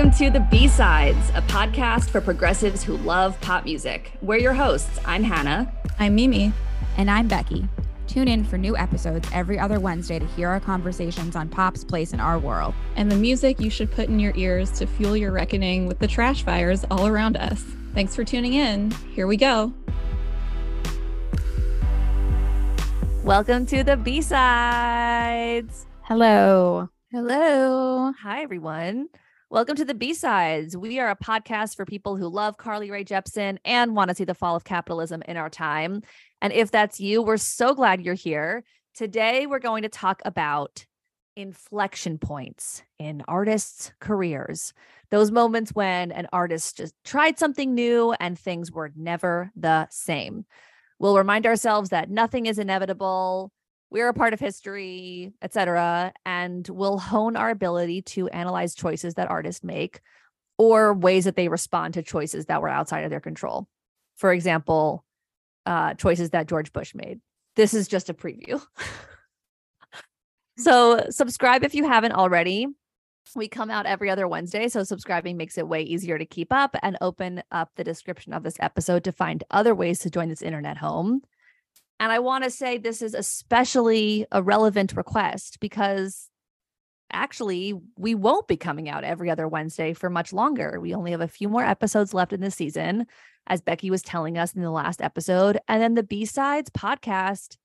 Welcome to the B Sides, a podcast for progressives who love pop music. We're your hosts. I'm Hannah. I'm Mimi. And I'm Becky. Tune in for new episodes every other Wednesday to hear our conversations on pop's place in our world. And the music you should put in your ears to fuel your reckoning with the trash fires all around us. Thanks for tuning in. Here we go. Welcome to the B Sides. Hello. Hello. Hi, everyone. Welcome to the B Sides. We are a podcast for people who love Carly Rae Jepsen and want to see the fall of capitalism in our time. And if that's you, we're so glad you're here. Today, we're going to talk about inflection points in artists' careers. Those moments when an artist just tried something new and things were never the same. We'll remind ourselves that nothing is inevitable we're a part of history, etc. And we'll hone our ability to analyze choices that artists make or ways that they respond to choices that were outside of their control. For example, uh, choices that George Bush made. This is just a preview. so, subscribe if you haven't already. We come out every other Wednesday, so subscribing makes it way easier to keep up and open up the description of this episode to find other ways to join this internet home. And I want to say this is especially a relevant request because actually we won't be coming out every other Wednesday for much longer. We only have a few more episodes left in the season, as Becky was telling us in the last episode. And then the B Sides podcast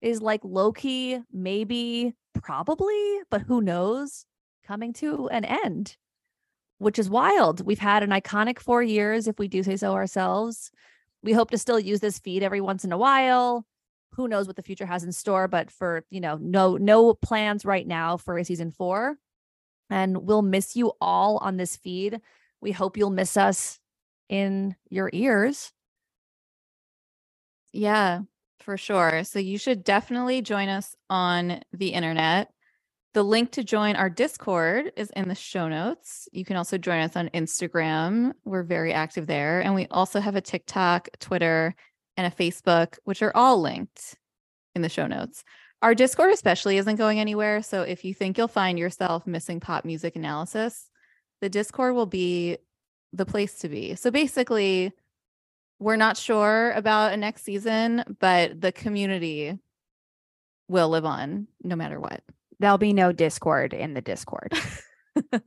is like low key, maybe, probably, but who knows, coming to an end, which is wild. We've had an iconic four years, if we do say so ourselves. We hope to still use this feed every once in a while who knows what the future has in store but for you know no no plans right now for a season four. And we'll miss you all on this feed. We hope you'll miss us in your ears. Yeah for sure. So you should definitely join us on the internet. The link to join our discord is in the show notes. You can also join us on instagram. We're very active there. And we also have a tiktok twitter and a Facebook, which are all linked in the show notes. Our Discord, especially, isn't going anywhere. So if you think you'll find yourself missing pop music analysis, the Discord will be the place to be. So basically, we're not sure about a next season, but the community will live on no matter what. There'll be no Discord in the Discord.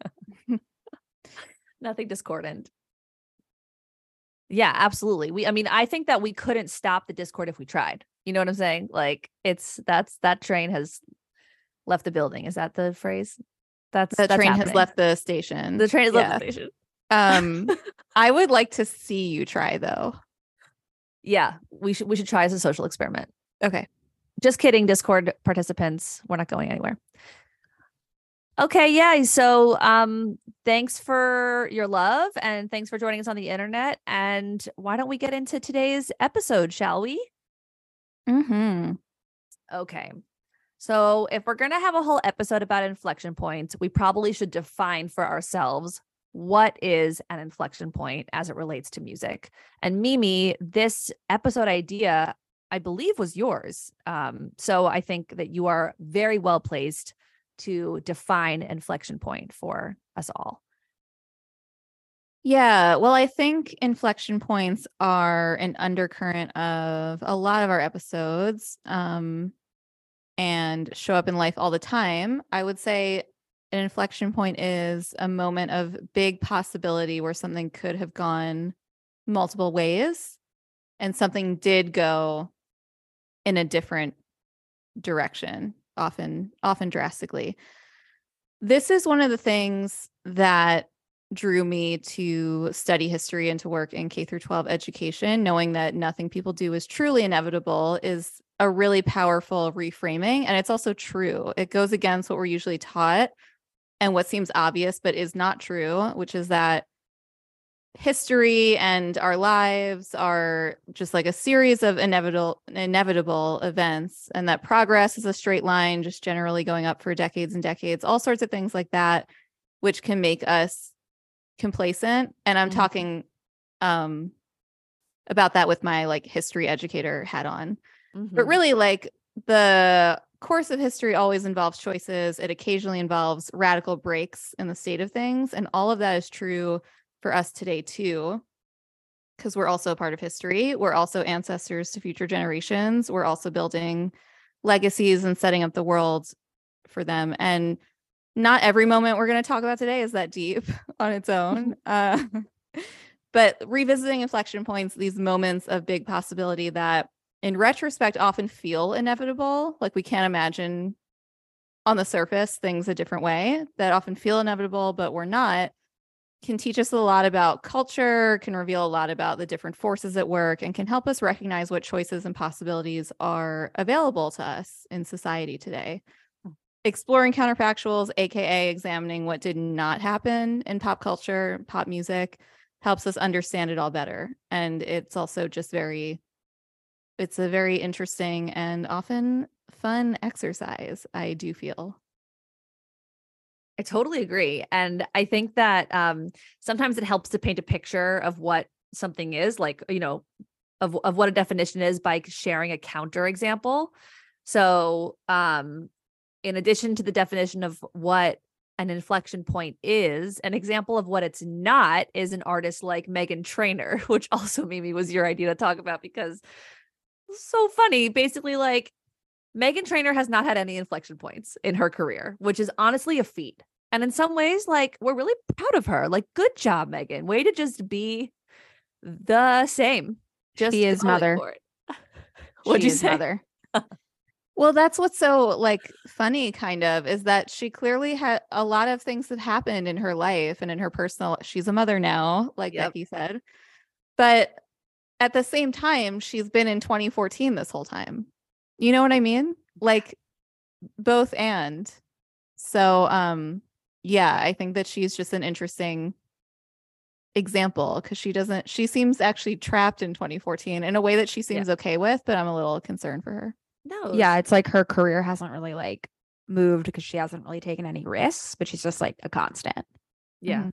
Nothing discordant. Yeah, absolutely. We I mean, I think that we couldn't stop the Discord if we tried. You know what I'm saying? Like it's that's that train has left the building. Is that the phrase? That's the train happening. has left the station. The train has yeah. left the station. Um I would like to see you try though. Yeah, we should we should try as a social experiment. Okay. Just kidding, Discord participants. We're not going anywhere. Okay, yeah. So um thanks for your love and thanks for joining us on the internet. And why don't we get into today's episode, shall we? Mm-hmm. Okay. So if we're gonna have a whole episode about inflection points, we probably should define for ourselves what is an inflection point as it relates to music. And Mimi, this episode idea, I believe, was yours. Um, so I think that you are very well placed to define inflection point for us all? Yeah, well, I think inflection points are an undercurrent of a lot of our episodes um, and show up in life all the time. I would say an inflection point is a moment of big possibility where something could have gone multiple ways and something did go in a different direction often often drastically. This is one of the things that drew me to study history and to work in K through 12 education knowing that nothing people do is truly inevitable is a really powerful reframing and it's also true. It goes against what we're usually taught and what seems obvious but is not true which is that history and our lives are just like a series of inevitable inevitable events and that progress is a straight line just generally going up for decades and decades all sorts of things like that which can make us complacent and i'm mm-hmm. talking um about that with my like history educator hat on mm-hmm. but really like the course of history always involves choices. It occasionally involves radical breaks in the state of things. And all of that is true for us today, too, because we're also a part of history. We're also ancestors to future generations. We're also building legacies and setting up the world for them. And not every moment we're going to talk about today is that deep on its own. uh, but revisiting inflection points, these moments of big possibility that in retrospect often feel inevitable, like we can't imagine on the surface things a different way that often feel inevitable, but we're not, can teach us a lot about culture, can reveal a lot about the different forces at work, and can help us recognize what choices and possibilities are available to us in society today hmm. exploring counterfactuals, aka examining what did not happen in pop culture, pop music, helps us understand it all better. And it's also just very it's a very interesting and often fun exercise, I do feel. I totally agree. And I think that um, sometimes it helps to paint a picture of what something is, like, you know, of, of what a definition is by sharing a counter example. So um, in addition to the definition of what an inflection point is, an example of what it's not is an artist like Meghan Trainor, which also Mimi was your idea to talk about because so funny. Basically, like Meghan Trainor has not had any inflection points in her career, which is honestly a feat. And in some ways, like we're really proud of her. Like, good job, Meghan. Way to just be the same. Just she is mother. What'd you say? Mother. Well, that's what's so like funny, kind of, is that she clearly had a lot of things that happened in her life and in her personal. She's a mother now, like yep. Becky said, but at the same time, she's been in 2014 this whole time. You know what I mean? Like both and. So, um, yeah, I think that she's just an interesting example because she doesn't. She seems actually trapped in 2014 in a way that she seems yeah. okay with, but I'm a little concerned for her. No. Yeah, it's like her career hasn't really like moved because she hasn't really taken any risks, but she's just like a constant. Yeah. Mm-hmm.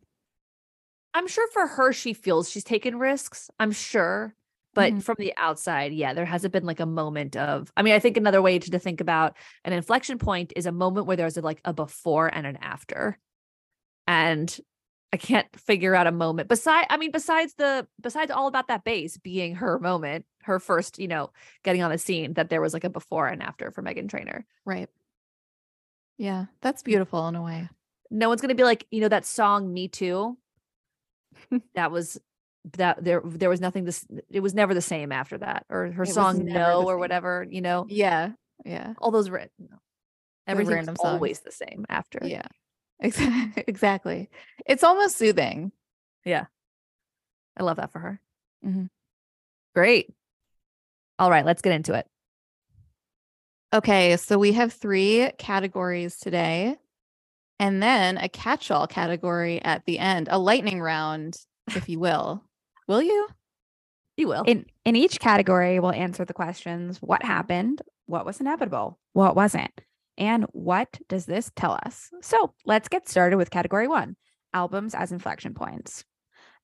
I'm sure for her, she feels she's taken risks. I'm sure. But mm-hmm. from the outside, yeah, there hasn't been like a moment of, I mean, I think another way to, to think about an inflection point is a moment where there's a, like a before and an after. And I can't figure out a moment beside I mean besides the besides all about that bass being her moment, her first, you know, getting on the scene that there was like a before and after for Meghan Trainor. Right. Yeah, that's beautiful in a way. No one's going to be like, you know that song Me Too. that was that there there was nothing this it was never the same after that or her it song No or whatever, you know. Yeah. Yeah. All those written. Everything's always the same after. Yeah. Exactly. It's almost soothing. Yeah. I love that for her. Mm-hmm. Great. All right, let's get into it. Okay, so we have three categories today, and then a catch all category at the end, a lightning round, if you will. Will you? You will. In in each category, we'll answer the questions: what happened, what was inevitable, what wasn't, and what does this tell us? So let's get started with category one albums as inflection points.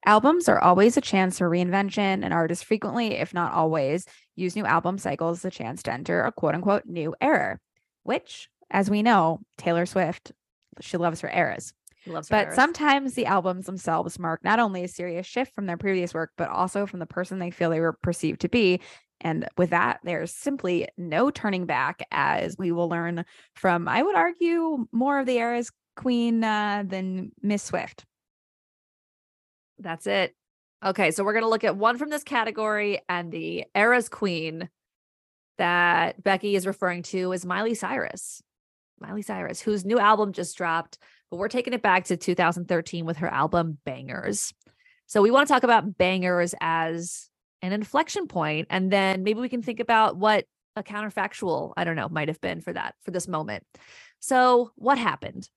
Albums are always a chance for reinvention, and artists frequently, if not always, use new album cycles as a chance to enter a quote unquote new era, which, as we know, Taylor Swift, she loves her eras. Loves but sometimes the albums themselves mark not only a serious shift from their previous work, but also from the person they feel they were perceived to be and with that, there's simply no turning back, as we will learn from, I would argue, more of the era's queen uh, than Miss Swift. That's it. Okay, so we're going to look at one from this category, and the era's queen that Becky is referring to is Miley Cyrus. Miley Cyrus, whose new album just dropped, but we're taking it back to 2013 with her album Bangerz. So we want to talk about bangerz as an inflection point and then maybe we can think about what a counterfactual i don't know might have been for that for this moment. So what happened?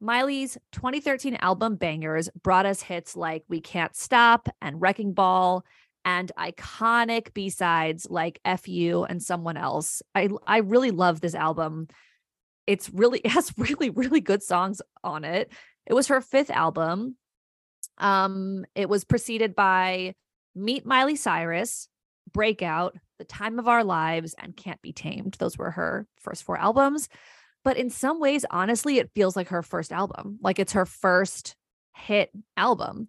Miley's 2013 album Bangerz brought us hits like we can't stop and wrecking ball and iconic b-sides like fu and someone else. I i really love this album it's really it has really really good songs on it it was her fifth album um it was preceded by Meet Miley Cyrus, Breakout, The Time of Our Lives, and Can't Be Tamed. Those were her first four albums. But in some ways, honestly, it feels like her first album. Like it's her first hit album.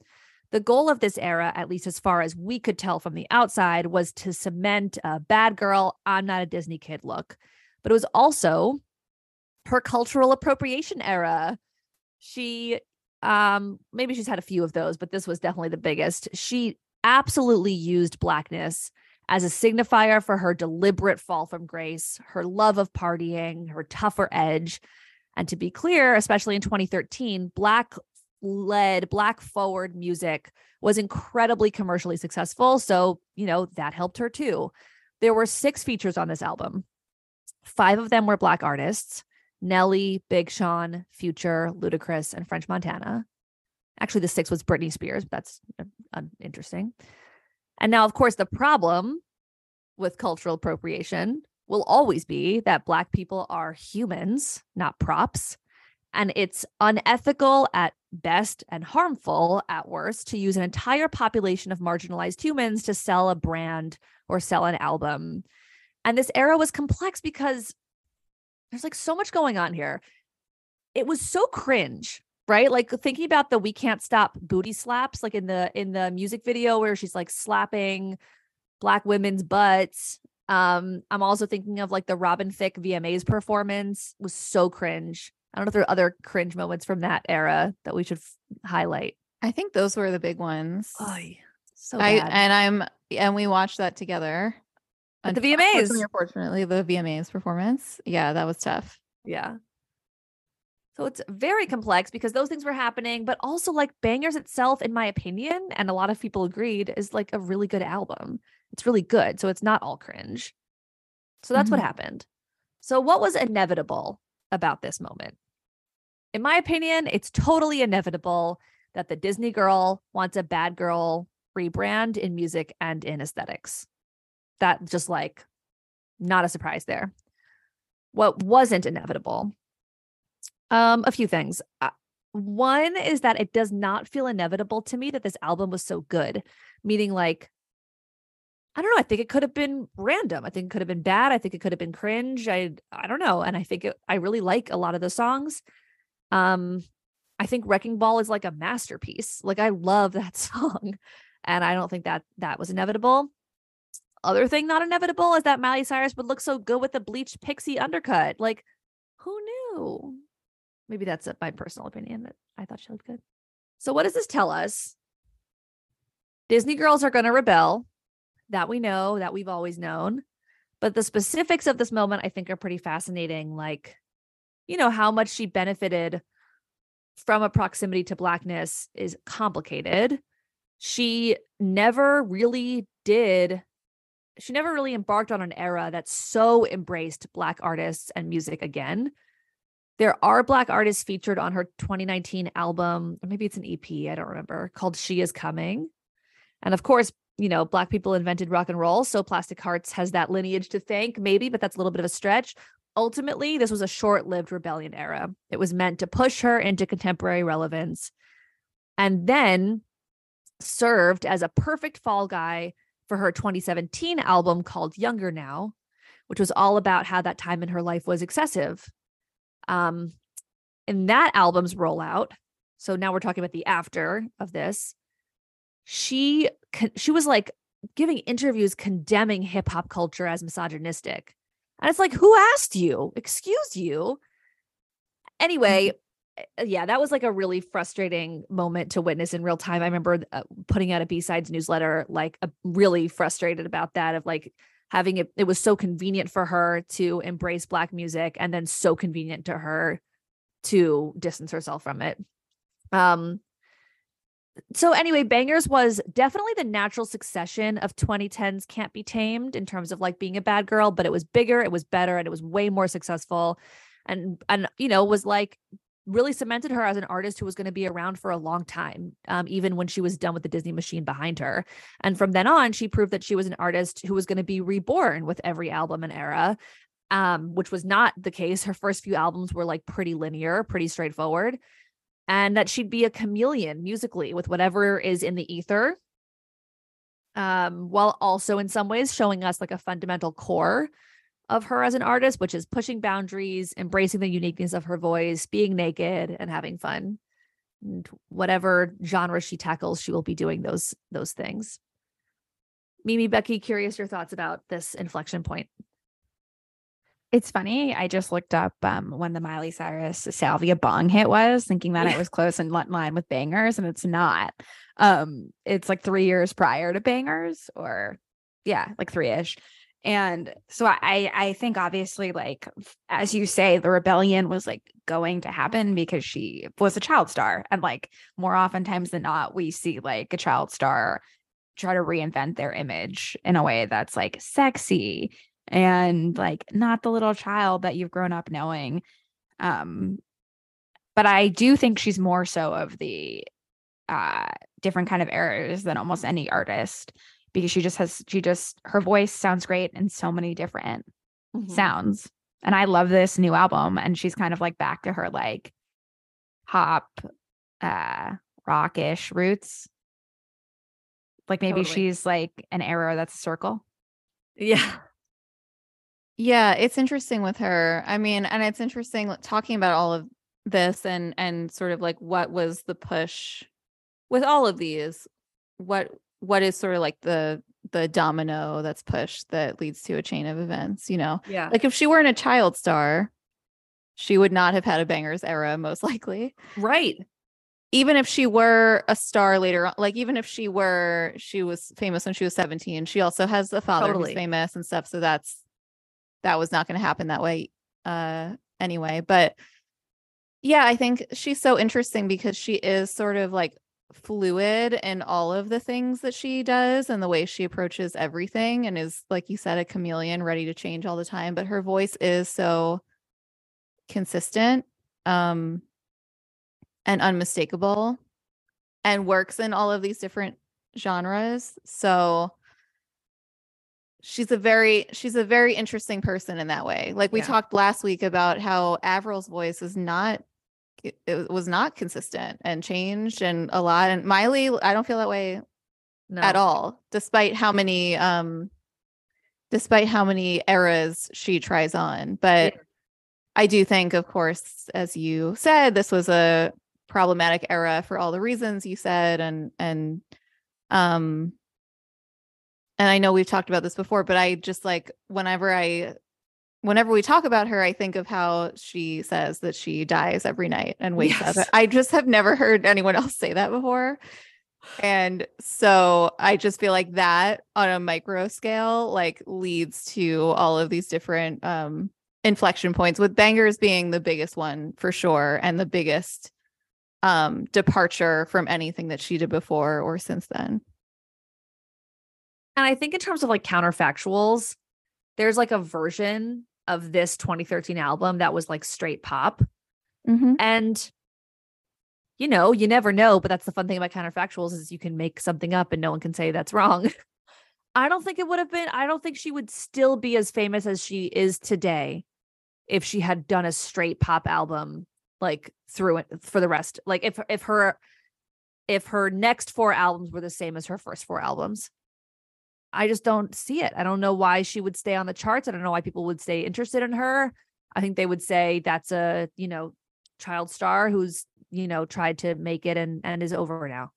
The goal of this era, at least as far as we could tell from the outside, was to cement a bad girl, I'm not a Disney kid look. But it was also her cultural appropriation era. She um maybe she's had a few of those, but this was definitely the biggest. She absolutely used blackness as a signifier for her deliberate fall from grace, her love of partying, her tougher edge. And to be clear, especially in 2013, black led, black forward music was incredibly commercially successful. So, you know, that helped her too. There were six features on this album. Five of them were black artists Nelly, Big Sean, Future, Ludacris, and French Montana. Actually, the sixth was Britney Spears. But that's uh, interesting. And now, of course, the problem with cultural appropriation will always be that Black people are humans, not props. And it's unethical at best and harmful at worst to use an entire population of marginalized humans to sell a brand or sell an album. And this era was complex because there's like so much going on here. It was so cringe, right? Like thinking about the we can't stop booty slaps like in the in the music video where she's like slapping black women's butts. Um I'm also thinking of like the Robin Thicke VMAs performance was so cringe. I don't know if there are other cringe moments from that era that we should f- highlight. I think those were the big ones. Oh, so I bad. and I'm and we watched that together At the VMAs. Unfortunately, the VMAs performance. Yeah, that was tough. Yeah. So it's very complex because those things were happening, but also like Bangerz itself, in my opinion, and a lot of people agreed, is like a really good album. It's really good. So it's not all cringe. So that's what Mhm. happened. So what was inevitable about this moment? In my opinion, it's totally inevitable that the Disney girl wants a bad girl rebrand in music and in aesthetics. That just like not a surprise there. What wasn't inevitable um, a few things. Uh, one is that it does not feel inevitable to me that this album was so good, meaning like I don't know. I think it could have been random. I think it could have been bad. I think it could have been cringe. I I don't know. And I think it, I really like a lot of the songs. Um, I think Wrecking Ball is like a masterpiece. Like I love that song, and I don't think that that was inevitable. Other thing not inevitable is that Miley Cyrus would look so good with the bleached pixie undercut. Like, who knew? Maybe that's uh, my personal opinion that I thought she looked good. So, what does this tell us? Disney girls are going to rebel. That we know, that we've always known. But the specifics of this moment, I think, are pretty fascinating. Like, you know, how much she benefited from a proximity to Blackness is complicated. She never really did, she never really embarked on an era that so embraced Black artists and music again. There are Black artists featured on her 2019 album, or maybe it's an EP, I don't remember, called She Is Coming. And of course, you know, Black people invented rock and roll. So Plastic Hearts has that lineage to thank, maybe, but that's a little bit of a stretch. Ultimately, this was a short lived rebellion era. It was meant to push her into contemporary relevance and then served as a perfect fall guy for her 2017 album called Younger Now, which was all about how that time in her life was excessive. Um, in that album's rollout, so now we're talking about the after of this, she she was like giving interviews condemning hip hop culture as misogynistic. And it's like, who asked you? Excuse you. Anyway, uh, yeah, that was like a really frustrating moment to witness in real time. I remember uh, putting out a B-sides newsletter, like uh, really frustrated about that of like having it, it was so convenient for her to embrace black music and then so convenient to her to distance herself from it. Um, so anyway, Bangerz was definitely the natural succession of 2010's Can't Be Tamed in terms of like being a bad girl, but it was bigger, it was better, and it was way more successful. And and you know, was like really cemented her as an artist who was going to be around for a long time, um, even when she was done with the Disney machine behind her. And from then on, she proved that she was an artist who was going to be reborn with every album and era, um, which was not the case. Her first few albums were like pretty linear, pretty straightforward and that she'd be a chameleon musically with whatever is in the ether. um, while also in some ways showing us like a fundamental core of her as an artist, which is pushing boundaries, embracing the uniqueness of her voice, being naked, and having fun. And whatever genre she tackles, she will be doing those those things. Mimi, Becky, curious your thoughts about this inflection point. It's funny. I just looked up um, when the Miley Cyrus Salvia Bong hit was, thinking that Yeah. it was close in line with Bangerz, and it's not. Um, it's like three years prior to Bangerz, or yeah, like three ish. And so I, I think obviously, like as you say, the rebellion was like going to happen because she was a child star, and like more oftentimes than not, we see like a child star try to reinvent their image in a way that's like sexy and like not the little child that you've grown up knowing. Um but i do think she's more so of the uh different kind of eras than almost any artist because she just has she just her voice sounds great in so many different Mm-hmm. sounds and i love this new album and she's kind of like back to her like pop uh rockish roots like maybe Totally. she's like an era that's a circle Yeah. Yeah, it's interesting with her. I mean, and it's interesting talking about all of this and and sort of like what was the push with all of these. What what is sort of like the the domino that's pushed that leads to a chain of events, you know? Yeah. Like if she weren't a child star, she would not have had a bangerz era most likely. right. Even if she were a star later on, like even if she were she was famous when she was 17, she also has a father Totally. who's famous and stuff, so that's that was not going to happen that way uh anyway but yeah i think she's so interesting because she is sort of like fluid in all of the things that she does and the way she approaches everything and is like you said a chameleon ready to change all the time but her voice is so consistent um and unmistakable and works in all of these different genres so she's a very she's a very interesting person in that way like we Yeah. talked last week about how avril's voice is not it, it was not consistent and changed and a lot and miley i don't feel that way No. at all despite how many um despite how many eras she tries on but Yeah. i do think of course as you said this was a problematic era for all the reasons you said and and um and i know we've talked about this before but i just like whenever i whenever we talk about her i think of how she says that she dies every night and wakes Yes. up i just have never heard anyone else say that before and so I just feel like that on a micro scale like leads to all of these different um inflection points with bangerz being the biggest one for sure and the biggest um departure from anything that she did before or since then. And I think in terms of like counterfactuals, there's like a version of this 2013 album that was like straight pop. Mm-hmm. And you know, you never know, but that's the fun thing about counterfactuals is you can make something up and no one can say that's wrong. I don't think it would have been I don't think she would still be as famous as she is today if she had done a straight pop album like through it for the rest. Like if if her if her next four albums were the same as her first four albums. I just don't see it. I don't know why she would stay on the charts. I don't know why people would stay interested in her. I think they would say that's a, you know, child star who's, you know, tried to make it and and is over now.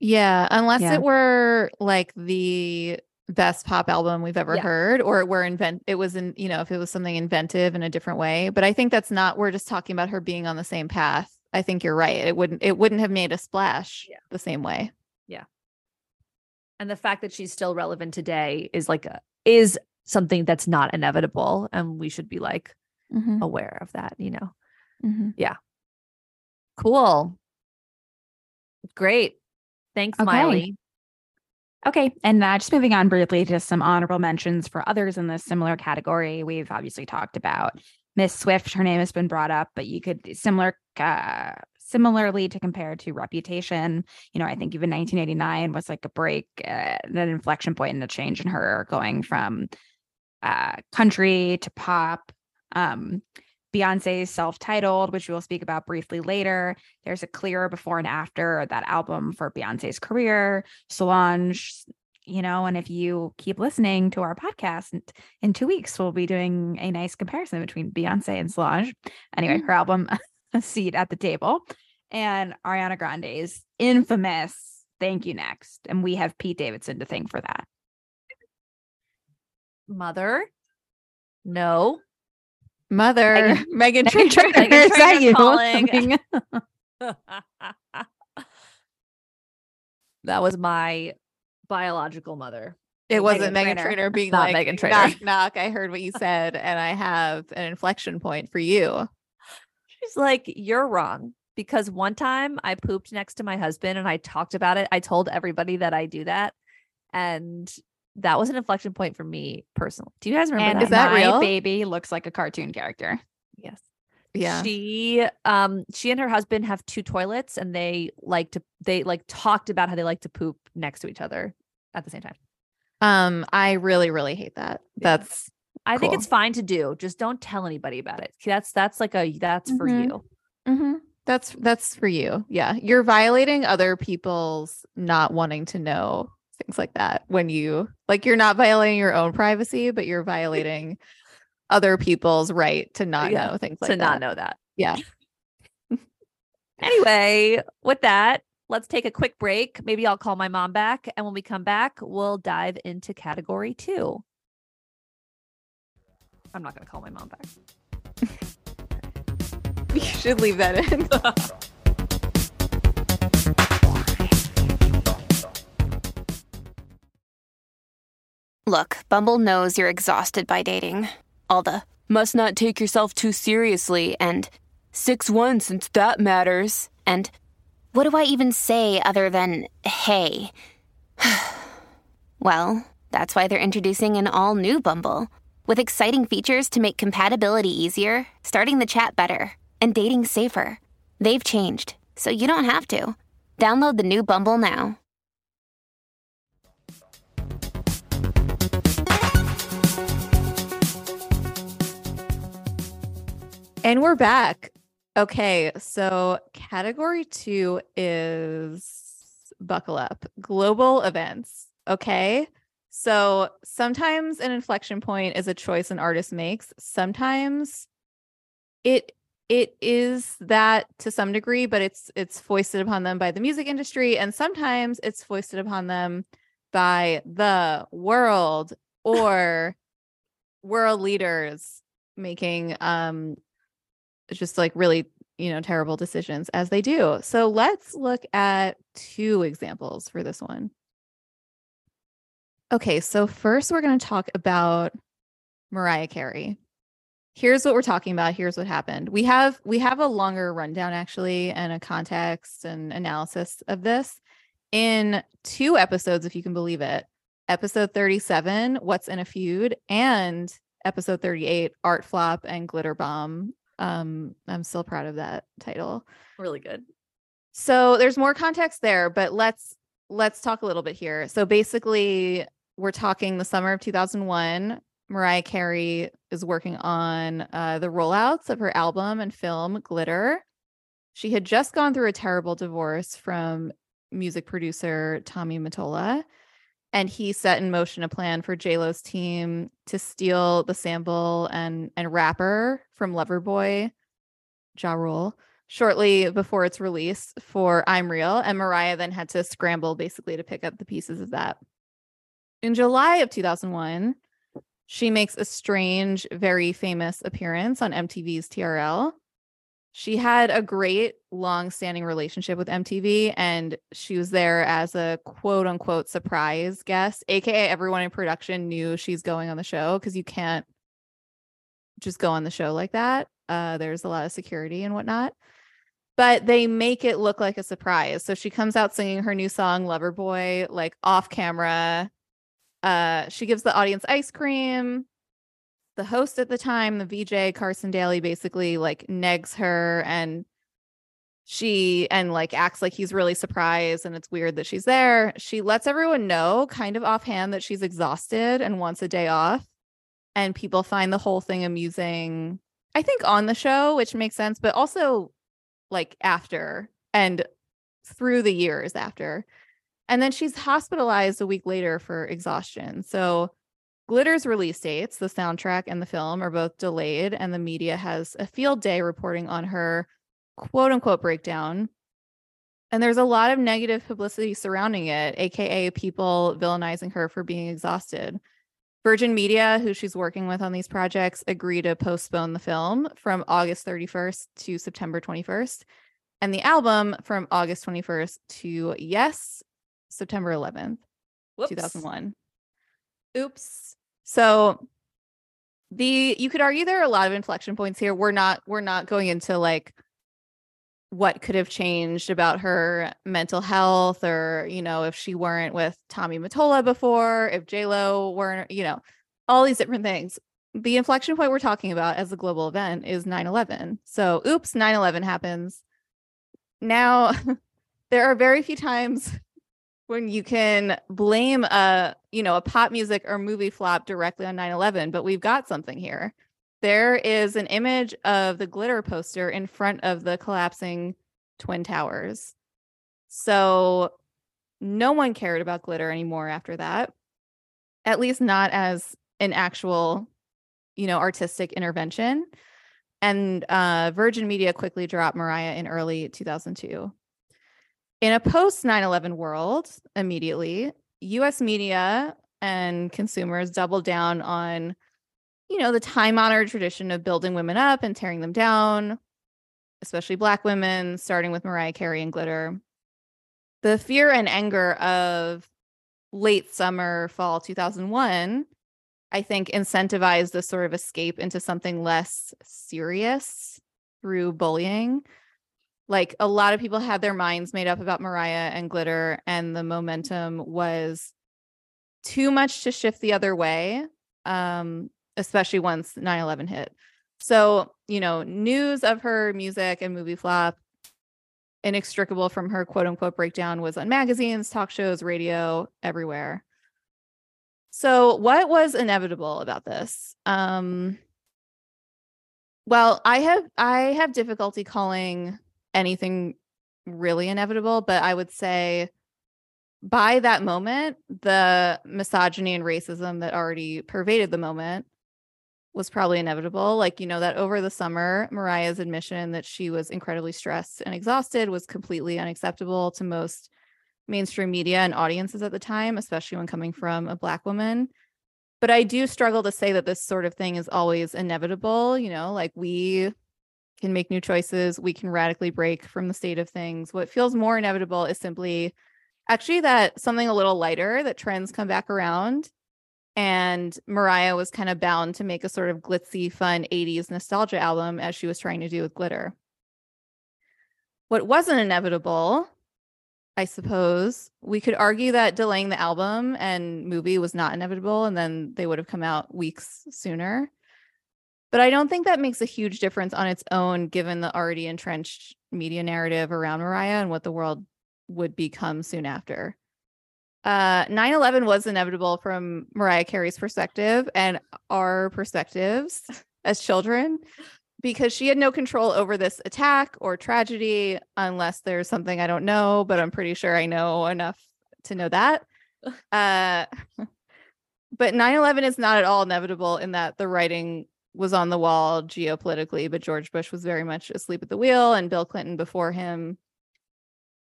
Yeah, unless Yeah. it were like the best pop album we've ever Yeah. heard or it were invent it was in, you know, if it was something inventive in a different way, but I think that's not we're just talking about her being on the same path. I think you're right. It wouldn't it wouldn't have made a splash Yeah. the same way. And the fact that she's still relevant today is like a, is something that's not inevitable and we should be like Mhm, aware of that, you know. mhm. Cool. Great. Thanks, Okay. Miley. Okay, and uh, just moving on briefly to some honorable mentions for others in this similar category. We've obviously talked about Miss Swift. Her name has been brought up, but you could similar, uh, similarly to compare to Reputation. You know, I think even 1989 was like a break, uh, an inflection point and a change in her going from uh, country to pop. Um, Beyonce's self titled, which we will speak about briefly later. There's a clearer before and after that album for Beyonce's career. Solange, you know, and if you keep listening to our podcast in two weeks, we'll be doing a nice comparison between Beyonce and Solange. Anyway, Mm. her album, A Seat at the Table, and Ariana Grande's infamous Thank You Next. And we have Pete Davidson to thank for that. Mother. No. Mother, Megan Meghan Trainor. Trainor, Meghan is that you? calling. that was my biological mother. It wasn't Meghan Megan Trainor. Trainor being Not like, Meghan Trainor. knock, knock. I heard what you said, and I have an inflection point for you. She's like, You're wrong. Because one time I pooped next to my husband and I talked about it. I told everybody that I do that. And that was an inflection point for me personally. Do you guys remember and that? Is that my real? baby looks like a cartoon character. yes. Yeah. She um she and her husband have two toilets and they like to they like talked about how they like to poop next to each other at the same time. Um, I really, really hate that. Yeah. That's I think it's fine to do. Just don't tell anybody about it. That's that's like a that's for Mhm. you. mhm. that's that's for you. Yeah, you're violating other people's not wanting to know things like that. When you like, you're not violating your own privacy, but you're violating other people's right to not Yeah, know things like to like not know that. Yeah. Anyway, with that, let's take a quick break. Maybe I'll call my mom back. And when we come back, we'll dive into category two. I'm not going to call my mom back. You should leave that in. Look, Bumble knows you're exhausted by dating. All the must not take yourself too seriously and 6 1 since that matters. And what do I even say other than hey? well, that's why they're introducing an all new Bumble with exciting features to make compatibility easier, starting the chat better, and dating safer. They've changed, so you don't have to. Download the new Bumble now. And we're back. Okay, so category two is buckle up global events. Okay, so sometimes an inflection point is a choice an artist makes. Sometimes it it is that to some degree, but it's it's foisted upon them by the music industry, and sometimes it's foisted upon them by the world or world leaders making um just like really you know terrible decisions as they do so let's look at two examples for this one okay so first we're going to talk about mariah carey. Here's what we're talking about here's what happened. We have we have a longer rundown actually and a context and analysis of this. In two episodes if you can believe it episode 37 what's in a feud and episode 38 art flop and glitter bomb. Um i'm still proud of that title. Really good. so there's more context there but let's let's talk a little bit here. So basically we're talking the summer of 2001 mariah carey is working on uh, the rollouts of her album and film glitter she had just gone through a terrible divorce from music producer tommy mottola and he set in motion a plan for J-Lo's team to steal the sample and and rapper from Loverboy, Ja Rule, shortly before its release for I'm Real, and Mariah then had to scramble basically to pick up the pieces of that. In July of 2001, she makes a strange, very famous appearance on MTV's TRL. She had a great long-standing relationship with MTV and she was there as a quote unquote surprise guest, aka everyone in production knew she's going on the show because you can't just go on the show like that. Uh, there's a lot of security and whatnot. But they make it look like a surprise. So she comes out singing her new song, Lover Boy, like off camera. Uh, she gives the audience ice cream the host at the time, the VJ Carson Daly, basically like negs her and she and like acts like he's really surprised and it's weird that she's there. She lets everyone know kind of offhand that she's exhausted and wants a day off. And people find the whole thing amusing I think on the show, which makes sense, but also like after and through the years after. And then she's hospitalized a week later for exhaustion. So Glitter's release dates, the soundtrack and the film, are both delayed, and the media has a field day reporting on her quote unquote breakdown. And there's a lot of negative publicity surrounding it, AKA people villainizing her for being exhausted. Virgin Media, who she's working with on these projects, agreed to postpone the film from August 31st to September 21st, and the album from August 21st to, yes, September 11th, Whoops. 2001. Oops. So the you could argue there are a lot of inflection points here. We're not we're not going into like what could have changed about her mental health or you know if she weren't with Tommy Mottola before, if J Lo weren't, you know, all these different things. The inflection point we're talking about as a global event is 9/11. So, oops, 9/11 happens. Now, there are very few times when you can blame a you know a pop music or movie flop directly on 9-11 but we've got something here. There is an image of the glitter poster in front of the collapsing twin towers. So no one cared about glitter anymore after that at least not as an actual you know artistic intervention. And uh, virgin media quickly dropped mariah in early 2002 in a post 9 11 world, immediately, US media and consumers doubled down on, you know, the time honored tradition of building women up and tearing them down, especially Black women, starting with Mariah Carey and Glitter. The fear and anger of late summer, fall 2001, I think incentivized this sort of escape into something less serious through bullying like a lot of people had their minds made up about Mariah and Glitter, and the momentum was too much to shift the other way, um, especially once 9 11 hit. So, you know, news of her music and movie flop, inextricable from her quote unquote breakdown, was on magazines, talk shows, radio, everywhere. So, what was inevitable about this? Um, well, I have I have difficulty calling anything really inevitable, but I would say by that moment, the misogyny and racism that already pervaded the moment was probably inevitable. Like, you know, that over the summer, Mariah's admission that she was incredibly stressed and exhausted was completely unacceptable to most mainstream media and audiences at the time, especially when coming from a Black woman. But I do struggle to say that this sort of thing is always inevitable. You know, like we can make new choices. We can radically break from the state of things. What feels more inevitable is simply actually that something a little lighter, that trends come back around. And Mariah was kind of bound to make a sort of glitzy, fun 80s nostalgia album as she was trying to do with Glitter. What wasn't inevitable, I suppose, we could argue that delaying the album and movie was not inevitable, and then they would have come out weeks sooner. But I don't think that makes a huge difference on its own, given the already entrenched media narrative around Mariah and what the world would become soon after. Uh, 9 11 was inevitable from Mariah Carey's perspective and our perspectives as children because she had no control over this attack or tragedy unless there's something I don't know, but I'm pretty sure I know enough to know that. Uh, but 9 11 is not at all inevitable in that the writing was on the wall geopolitically, but George Bush was very much asleep at the wheel, and Bill Clinton before him,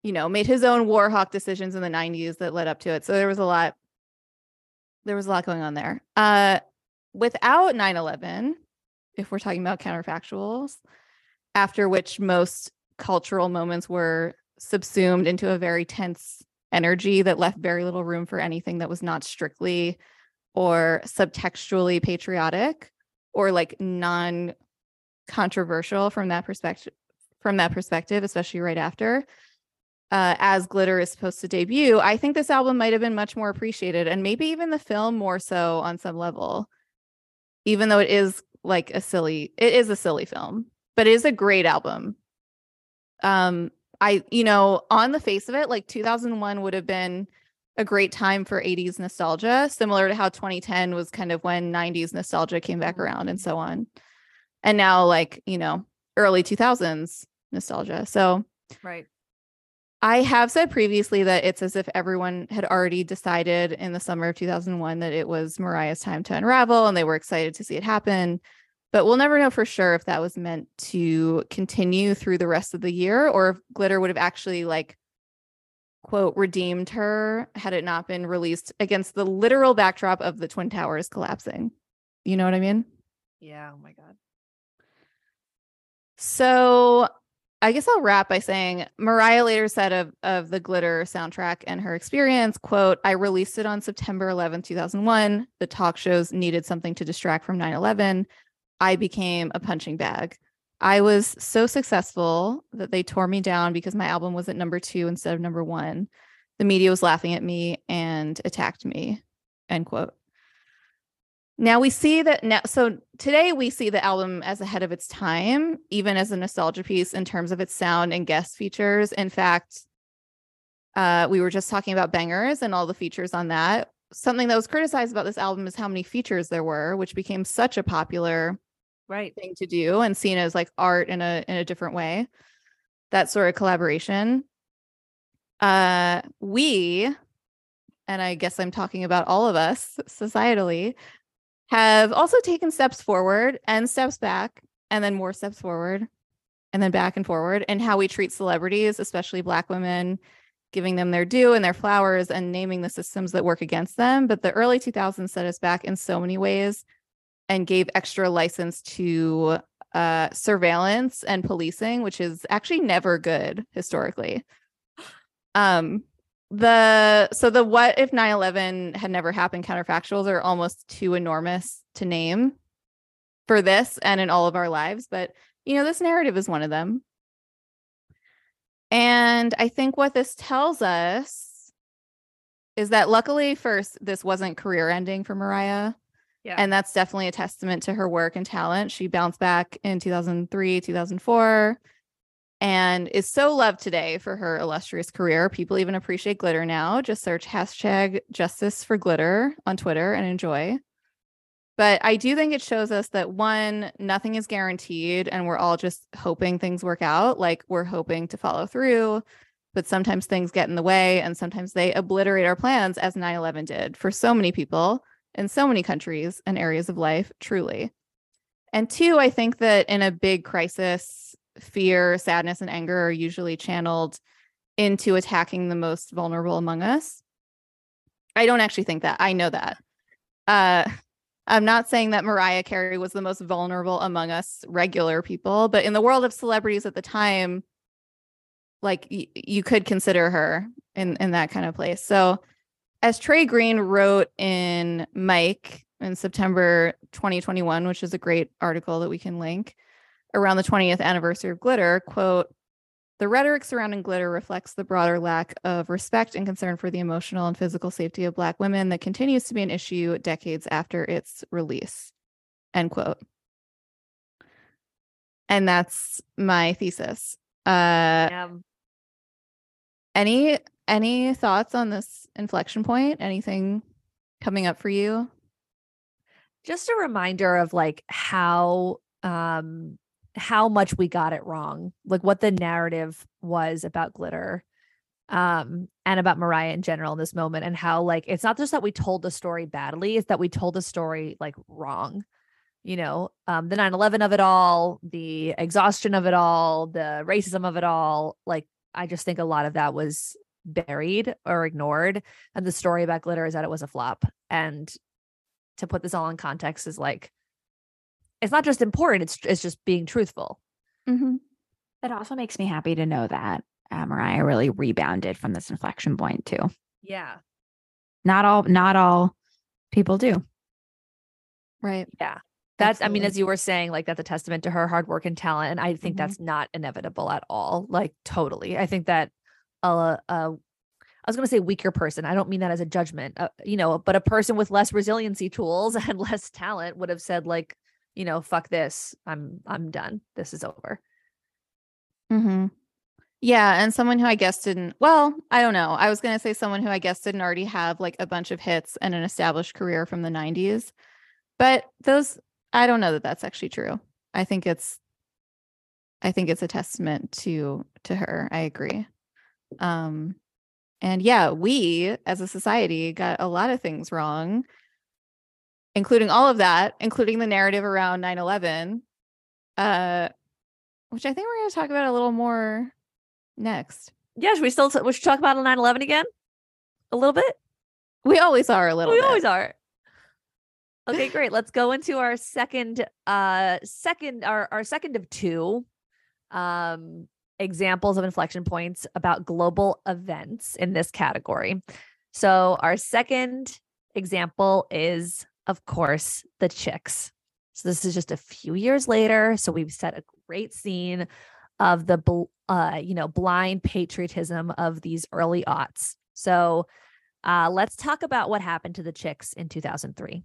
you know, made his own war hawk decisions in the 90s that led up to it. So there was a lot, there was a lot going on there. Uh, without 9 11, if we're talking about counterfactuals, after which most cultural moments were subsumed into a very tense energy that left very little room for anything that was not strictly or subtextually patriotic or like non controversial from that perspective from that perspective especially right after uh, as glitter is supposed to debut i think this album might have been much more appreciated and maybe even the film more so on some level. Even though it is like a silly it is a silly film but it is a great album. Um i you know on the face of it like 2001 would have been a great time for 80s nostalgia, similar to how 2010 was kind of when 90s nostalgia came back mm-hmm. around and so on. and now like you know early 2000s nostalgia so Right. I have said previously that it's as if everyone had already decided in the summer of 2001 that it was Mariah's time to unravel and they were excited to see it happen. But we'll never know for sure if that was meant to continue through the rest of the year or if Glitter would have actually, like, quote, redeemed her had it not been released against the literal backdrop of the Twin Towers collapsing. You know what I mean? Yeah. Oh my God. So I guess I'll wrap by saying Mariah later said of, of the Glitter soundtrack and her experience, quote, I released it on September 11, 2001. The talk shows needed something to distract from 9-11. I became a punching bag. I was so successful that they tore me down because my album was at number two instead of number one. The media was laughing at me and attacked me, end quote. Now we see that now so today we see the album as ahead of its time, even as a nostalgia piece in terms of its sound and guest features. In fact, uh, we were just talking about Bangerz and all the features on that. Something that was criticized about this album is how many features there were, which became such a popular Right. thing to do and seen as like art in a in a different way. That sort of collaboration. Uh we and I guess I'm talking about all of us societally have also taken steps forward and steps back and then more steps forward and then back and forward and how we treat celebrities, especially black women, giving them their due and their flowers and naming the systems that work against them. But the early 2000s set us back in so many ways and gave extra license to uh, surveillance and policing, which is actually never good historically. Um, the so the what if 9-11 had never happened counterfactuals are almost too enormous to name for this and in all of our lives, but you know, this narrative is one of them. And I think what this tells us is that luckily, first, this wasn't career ending for Mariah. Yeah. And that's definitely a testament to her work and talent. She bounced back in 2003, 2004, and is so loved today for her illustrious career. People even appreciate glitter now. Just search hashtag justice for glitter on Twitter and enjoy. But I do think it shows us that one, nothing is guaranteed, and we're all just hoping things work out. Like we're hoping to follow through, but sometimes things get in the way, and sometimes they obliterate our plans, as 9 11 did for so many people in so many countries and areas of life, truly. And two, I think that in a big crisis, fear, sadness, and anger are usually channeled into attacking the most vulnerable among us. I don't actually think that. I know that. Uh, I'm not saying that Mariah Carey was the most vulnerable among us regular people, but in the world of celebrities at the time, like y- you could consider her in in that kind of place. So, as Trey Green wrote in Mic in September 2021, which is a great article that we can link around the 20th anniversary of Glitter, quote, the rhetoric surrounding glitter reflects the broader lack of respect and concern for the emotional and physical safety of Black women that continues to be an issue decades after its release. End quote. And that's my thesis. Uh, Um, any any thoughts on this inflection point? Anything coming up for you? just a reminder of like how um how much we got it wrong like what the narrative was about glitter um and about mariah in general in this moment and how like it's not just that we told the story badly it's that we told the story like wrong you know um the 9-11 of it all the exhaustion of it all the racism of it all like i just think a lot of that was buried or ignored and the story about glitter is that it was a flop and to put this all in context is like it's not just important it's it's just being truthful Mm-hmm. It also makes me happy to know that uh, Mariah really rebounded from this inflection point too. yeah Not all, not all people do. Right. That's i mean as you were saying like that's a testament to her hard work and talent and i think Mhm. that's not inevitable at all like totally i think that I was going to say weaker person. I don't mean that as a judgment, uh, you know, but a person with less resiliency tools and less talent would have said like, you know, fuck this. I'm I'm done. This is over. Mm-hmm. Yeah, and someone who I guess didn't. Well, I don't know. I was gonna say someone who I guess didn't already have like a bunch of hits and an established career from the '90s, but those I don't know that that's actually true. I think it's I think it's a testament to to her. I agree. Um and yeah, we as a society got a lot of things wrong, including all of that, including the narrative around 9/11. Uh which I think we're going to talk about a little more next. Yeah, should we still we should talk about 9/11 again? A little bit? We always are a little we bit. always are. Okay, great. Let's go into our second uh second our our second of two um examples of inflection points about global events in this category. So our second example is of course the chicks. So this is just a few years later, so we've set a great scene of the uh you know blind patriotism of these early aughts. So uh let's talk about what happened to the chicks in 2003.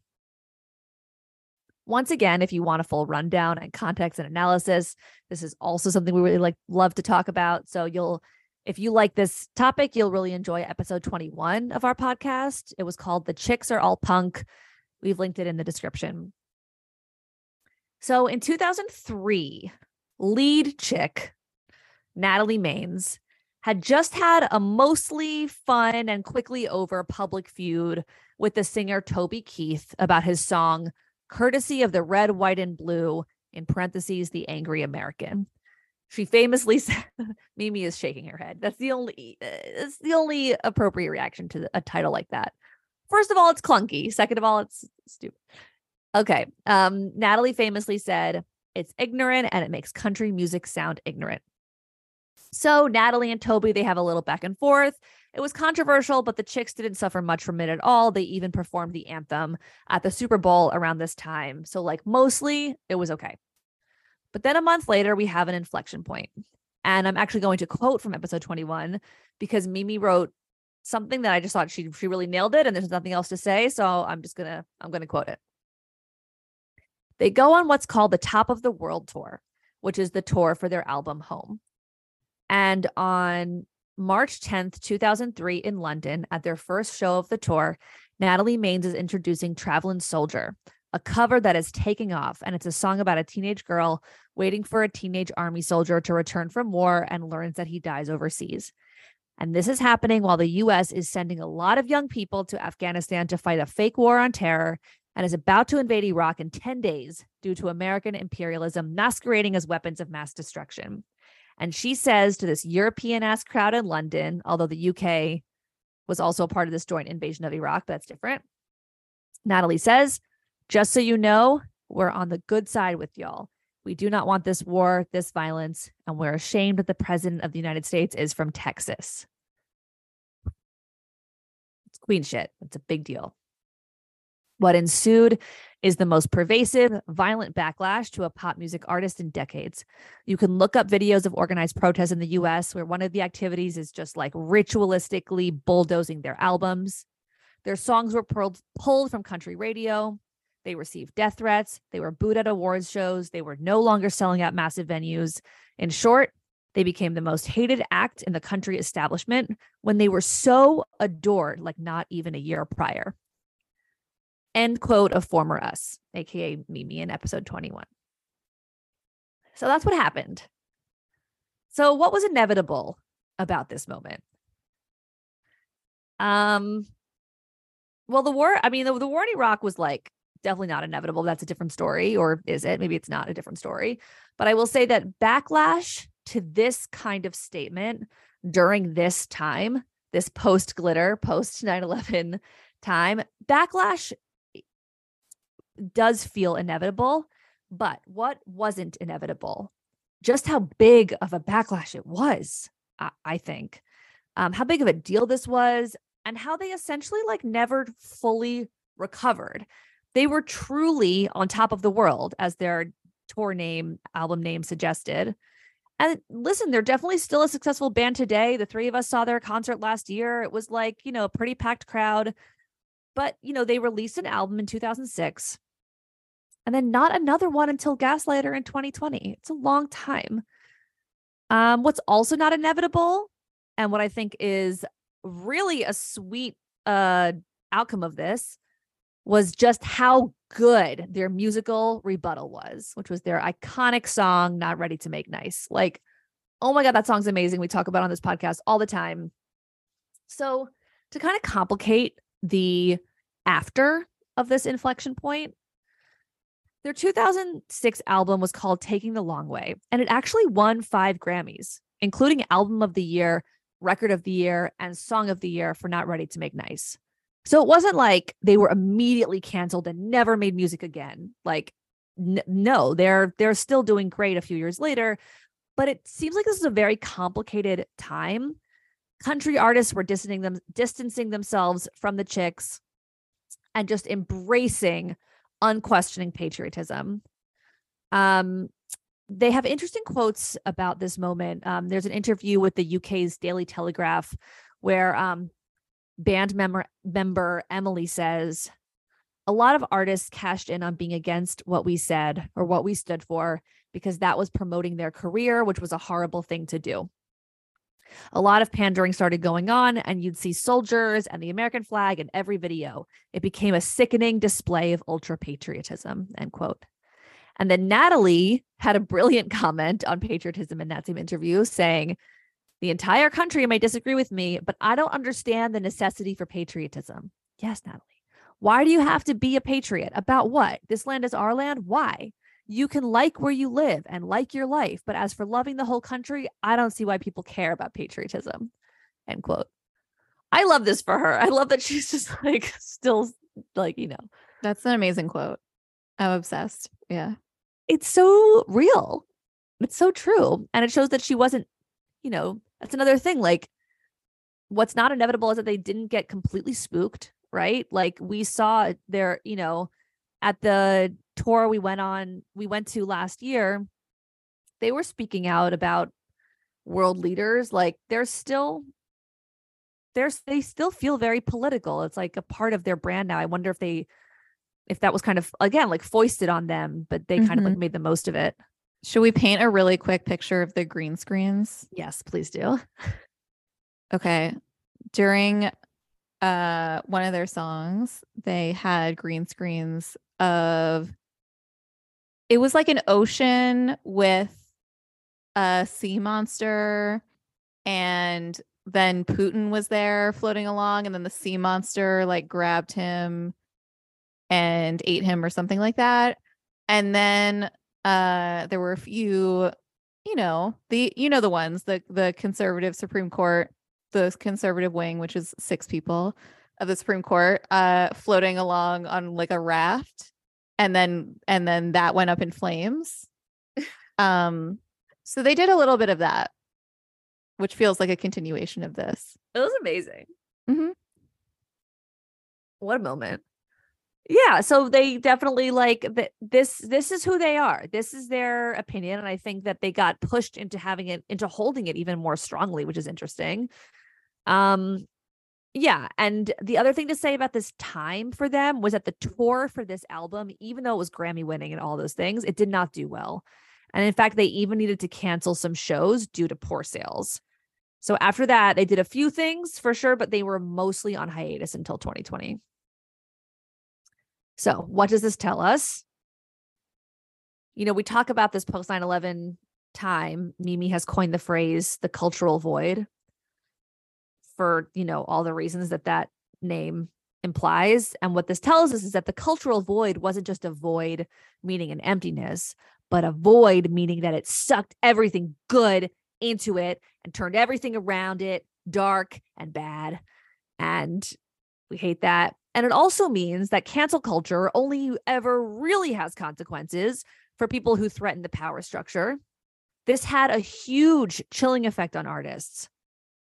Once again, if you want a full rundown and context and analysis, this is also something we really like love to talk about. So you'll if you like this topic, you'll really enjoy episode 21 of our podcast. It was called The Chicks Are All Punk. We've linked it in the description. So in 2003, lead chick Natalie Maines had just had a mostly fun and quickly over public feud with the singer Toby Keith about his song courtesy of the red, white, and blue, in parentheses, the angry American. She famously said, Mimi is shaking her head. That's the only, it's the only appropriate reaction to a title like that. First of all, it's clunky. Second of all, it's stupid. Okay. Um, Natalie famously said, it's ignorant and it makes country music sound ignorant. So Natalie and Toby, they have a little back and forth. It was controversial, but the chicks didn't suffer much from it at all. They even performed the anthem at the Super Bowl around this time. So, like, mostly it was okay. But then a month later, we have an inflection point. And I'm actually going to quote from episode 21 because Mimi wrote something that I just thought she she really nailed it and there's nothing else to say, so I'm just going to I'm going to quote it. They go on what's called the Top of the World tour, which is the tour for their album Home. And on March 10th, 2003, in London, at their first show of the tour, Natalie Maines is introducing Traveling Soldier, a cover that is taking off. And it's a song about a teenage girl waiting for a teenage army soldier to return from war and learns that he dies overseas. And this is happening while the US is sending a lot of young people to Afghanistan to fight a fake war on terror and is about to invade Iraq in 10 days due to American imperialism masquerading as weapons of mass destruction. And she says to this European ass crowd in London, although the UK was also a part of this joint invasion of Iraq, but that's different. Natalie says, just so you know, we're on the good side with y'all. We do not want this war, this violence, and we're ashamed that the president of the United States is from Texas. It's queen shit. It's a big deal. What ensued is the most pervasive, violent backlash to a pop music artist in decades. You can look up videos of organized protests in the US where one of the activities is just like ritualistically bulldozing their albums. Their songs were pulled, from country radio. They received death threats. They were booed at awards shows. They were no longer selling out massive venues. In short, they became the most hated act in the country establishment when they were so adored, like not even a year prior. End quote of former us, aka Mimi in episode 21. So that's what happened. So what was inevitable about this moment? Um well the war, I mean the, the war in Iraq was like definitely not inevitable. That's a different story or is it? Maybe it's not a different story. But I will say that backlash to this kind of statement during this time, this post glitter, post 9/11 time, backlash does feel inevitable. But what wasn't inevitable? Just how big of a backlash it was, I, I think. Um, how big of a deal this was, and how they essentially like never fully recovered. They were truly on top of the world, as their tour name, album name suggested. And listen, they're definitely still a successful band today. The three of us saw their concert last year. It was like, you know, a pretty packed crowd. But, you know, they released an album in 2006 and then not another one until Gaslighter in 2020. It's a long time. Um, what's also not inevitable, and what I think is really a sweet uh outcome of this was just how good their musical rebuttal was, which was their iconic song, Not Ready to Make Nice. Like, oh my God, that song's amazing. We talk about on this podcast all the time. So, to kind of complicate the after of this inflection point, their 2006 album was called Taking the Long Way, and it actually won five Grammys, including Album of the Year, Record of the Year, and Song of the Year for Not Ready to Make Nice. So it wasn't like they were immediately canceled and never made music again. Like, n- no, they're they're still doing great a few years later, but it seems like this is a very complicated time. Country artists were distancing them distancing themselves from the chicks and just embracing unquestioning patriotism. Um, they have interesting quotes about this moment. Um, there's an interview with the UK's Daily Telegraph where um, band member member Emily says, a lot of artists cashed in on being against what we said or what we stood for because that was promoting their career, which was a horrible thing to do. A lot of pandering started going on, and you'd see soldiers and the American flag in every video. It became a sickening display of ultra patriotism. End quote. And then Natalie had a brilliant comment on patriotism in that same interview, saying, The entire country may disagree with me, but I don't understand the necessity for patriotism. Yes, Natalie. Why do you have to be a patriot? About what? This land is our land? Why? You can like where you live and like your life, but as for loving the whole country, I don't see why people care about patriotism. End quote. I love this for her. I love that she's just like still like, you know, That's an amazing quote. I'm obsessed. Yeah. it's so real. It's so true. And it shows that she wasn't, you know, that's another thing. Like, what's not inevitable is that they didn't get completely spooked, right? Like, we saw there, you know, at the tour we went on, we went to last year, they were speaking out about world leaders. Like, they're still, there's, they still feel very political. It's like a part of their brand now. I wonder if they, if that was kind of again like foisted on them, but they kind of like made the most of it. Should we paint a really quick picture of the green screens? Yes, please do. Okay. During uh one of their songs, they had green screens of it was like an ocean with a sea monster and then Putin was there floating along and then the sea monster like grabbed him and ate him or something like that. And then uh there were a few you know, the you know the ones, the the conservative Supreme Court, the conservative wing, which is six people of the Supreme Court, uh floating along on like a raft and then and then that went up in flames. um so they did a little bit of that, which feels like a continuation of this. It was amazing. mm-hmm. What a moment. Yeah, so they definitely like th- this this is who they are. This is their opinion and I think that they got pushed into having it into holding it even more strongly, which is interesting. Um yeah, and the other thing to say about this time for them was that the tour for this album, even though it was Grammy winning and all those things, it did not do well. And in fact, they even needed to cancel some shows due to poor sales. So after that, they did a few things for sure, but they were mostly on hiatus until 2020. So, what does this tell us? You know, we talk about this post 9 11 time. Mimi has coined the phrase the cultural void for, you know, all the reasons that that name implies. And what this tells us is that the cultural void wasn't just a void, meaning an emptiness, but a void, meaning that it sucked everything good into it and turned everything around it dark and bad. And we hate that. And it also means that cancel culture only ever really has consequences for people who threaten the power structure. This had a huge chilling effect on artists.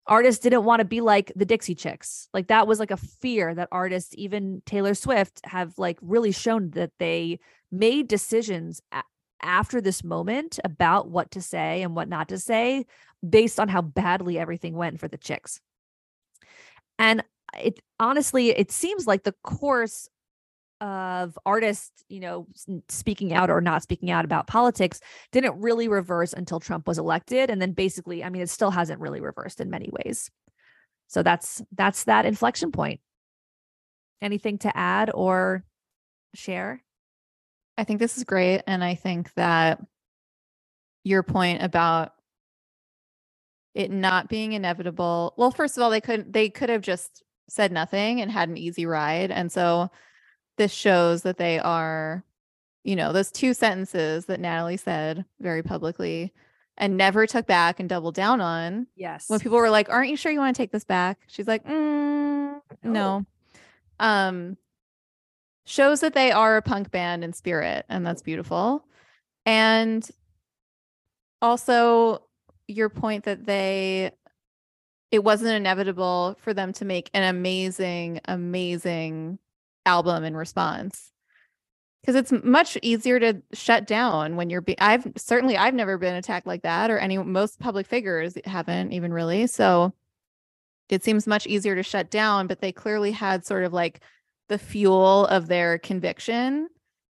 Artists didn't want to be like the Dixie Chicks. Like that was like a fear that artists, even Taylor Swift, have like really shown that they made decisions a- after this moment about what to say and what not to say based on how badly everything went for the chicks. And it honestly, it seems like the course of artists, you know, speaking out or not speaking out about politics didn't really reverse until Trump was elected. And then basically, I mean, it still hasn't really reversed in many ways. So that's that's that inflection point. Anything to add or share? I think this is great. And I think that your point about it not being inevitable. Well, first of all, they couldn't; they could have just said nothing and had an easy ride. And so this shows that they are, you know, those two sentences that Natalie said very publicly and never took back and doubled down on. Yes. When people were like, "Aren't you sure you want to take this back?" She's like, mm, "No." Um shows that they are a punk band in spirit and that's beautiful. And also your point that they it wasn't inevitable for them to make an amazing amazing album in response. Because it's much easier to shut down when you're be- i've certainly i've never been attacked like that or any most public figures haven't even really so it seems much easier to shut down but they clearly had sort of like the fuel of their conviction.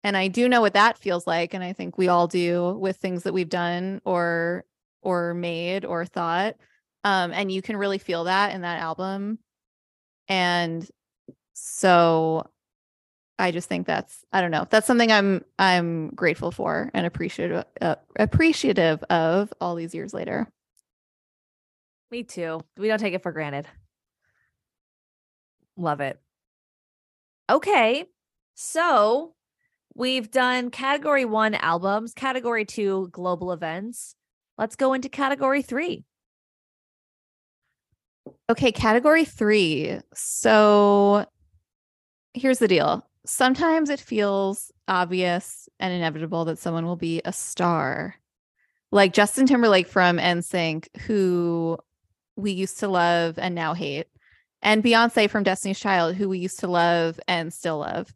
And i do know what that feels like and i think we all do with things that we've done or or made or thought. Um and you can really feel that in that album. And so i just think that's i don't know that's something i'm i'm grateful for and appreciative uh, appreciative of all these years later Me too. We don't take it for granted. Love it. Okay. So we've done category one albums, category two global events. Let's go into category three. Okay, category three. So here's the deal. Sometimes it feels obvious and inevitable that someone will be a star. Like Justin Timberlake from NSYNC, who we used to love and now hate, and Beyonce from Destiny's Child, who we used to love and still love.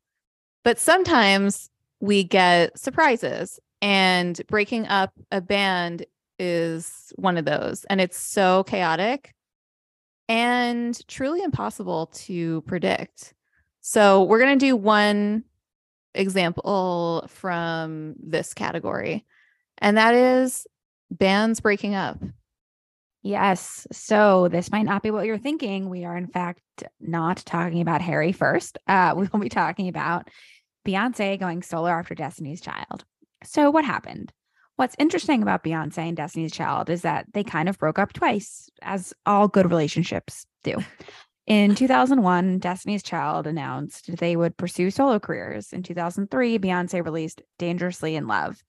But sometimes we get surprises, and breaking up a band is one of those. And it's so chaotic and truly impossible to predict. So, we're going to do one example from this category, and that is bands breaking up. Yes. So this might not be what you're thinking. We are, in fact, not talking about Harry first. Uh, we will be talking about Beyonce going solo after Destiny's Child. So, what happened? What's interesting about Beyonce and Destiny's Child is that they kind of broke up twice, as all good relationships do. In 2001, Destiny's Child announced they would pursue solo careers. In 2003, Beyonce released Dangerously in Love.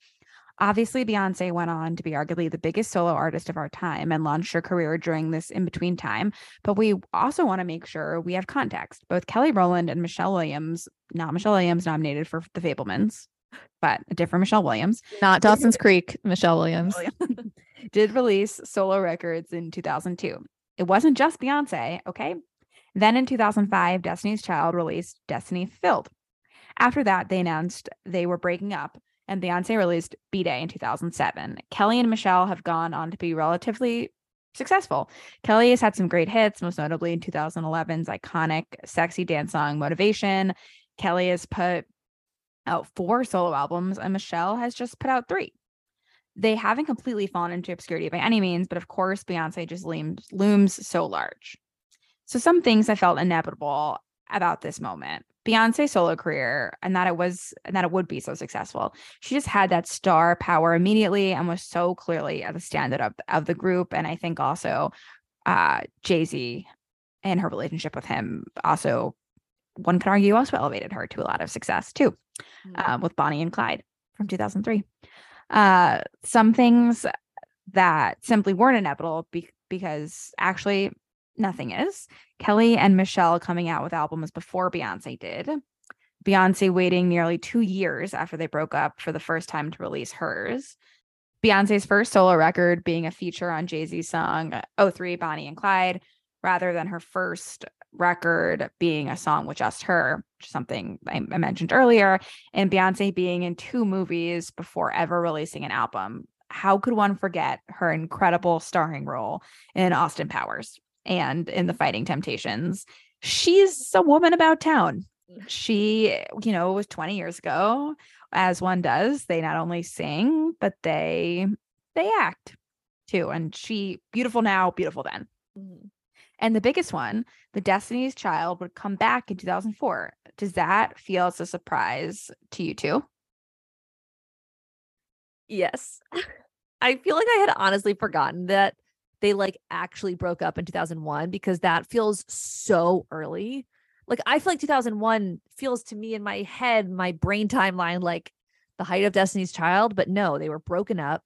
Obviously, Beyonce went on to be arguably the biggest solo artist of our time and launched her career during this in between time. But we also want to make sure we have context. Both Kelly Rowland and Michelle Williams, not Michelle Williams, nominated for The Fabelmans, but a different Michelle Williams, Not Dawson's Creek, Michelle Williams. did release solo records in 2002. It wasn't just Beyonce, okay? Then in 2005, Destiny's Child released Destiny Fulfilled. After that, they announced they were breaking up, and Beyonce released B'Day in 2007. Kelly and Michelle have gone on to be relatively successful. Kelly has had some great hits, most notably in 2011's iconic sexy dance song Motivation. Kelly has put out four solo albums, and Michelle has just put out three. They haven't completely fallen into obscurity by any means, but of course, Beyonce just looms, looms so large. So, some things I felt inevitable about this moment. Beyonce's solo career and that it was and that it would be so successful. She just had that star power immediately and was so clearly at the standard of, of the group. And I think also uh Jay-Z and her relationship with him also one could argue also elevated her to a lot of success too, um, with Bonnie and Clyde from 2003. Uh, some things that simply weren't inevitable be- because actually nothing is. Kelly and Michelle coming out with albums before Beyonce did. Beyonce waiting nearly two years after they broke up for the first time to release hers. Beyonce's first solo record being a feature on Jay Z's song uh, 03 Bonnie and Clyde, rather than her first record being a song with just her, something I, I mentioned earlier, and Beyonce being in two movies before ever releasing an album. How could one forget her incredible starring role in Austin Powers and in The Fighting Temptations? She's a woman about town. She, you know, was 20 years ago, as one does. They not only sing, but they they act too. And she beautiful now, beautiful then. Mhm. And the biggest one, the Destiny's Child would come back in 2004. Does that feel as a surprise to you too? Yes. I feel like I had honestly forgotten that they like actually broke up in 2001 because that feels so early. Like I feel like 2001 feels to me in my head, my brain timeline like the height of Destiny's Child, but no, they were broken up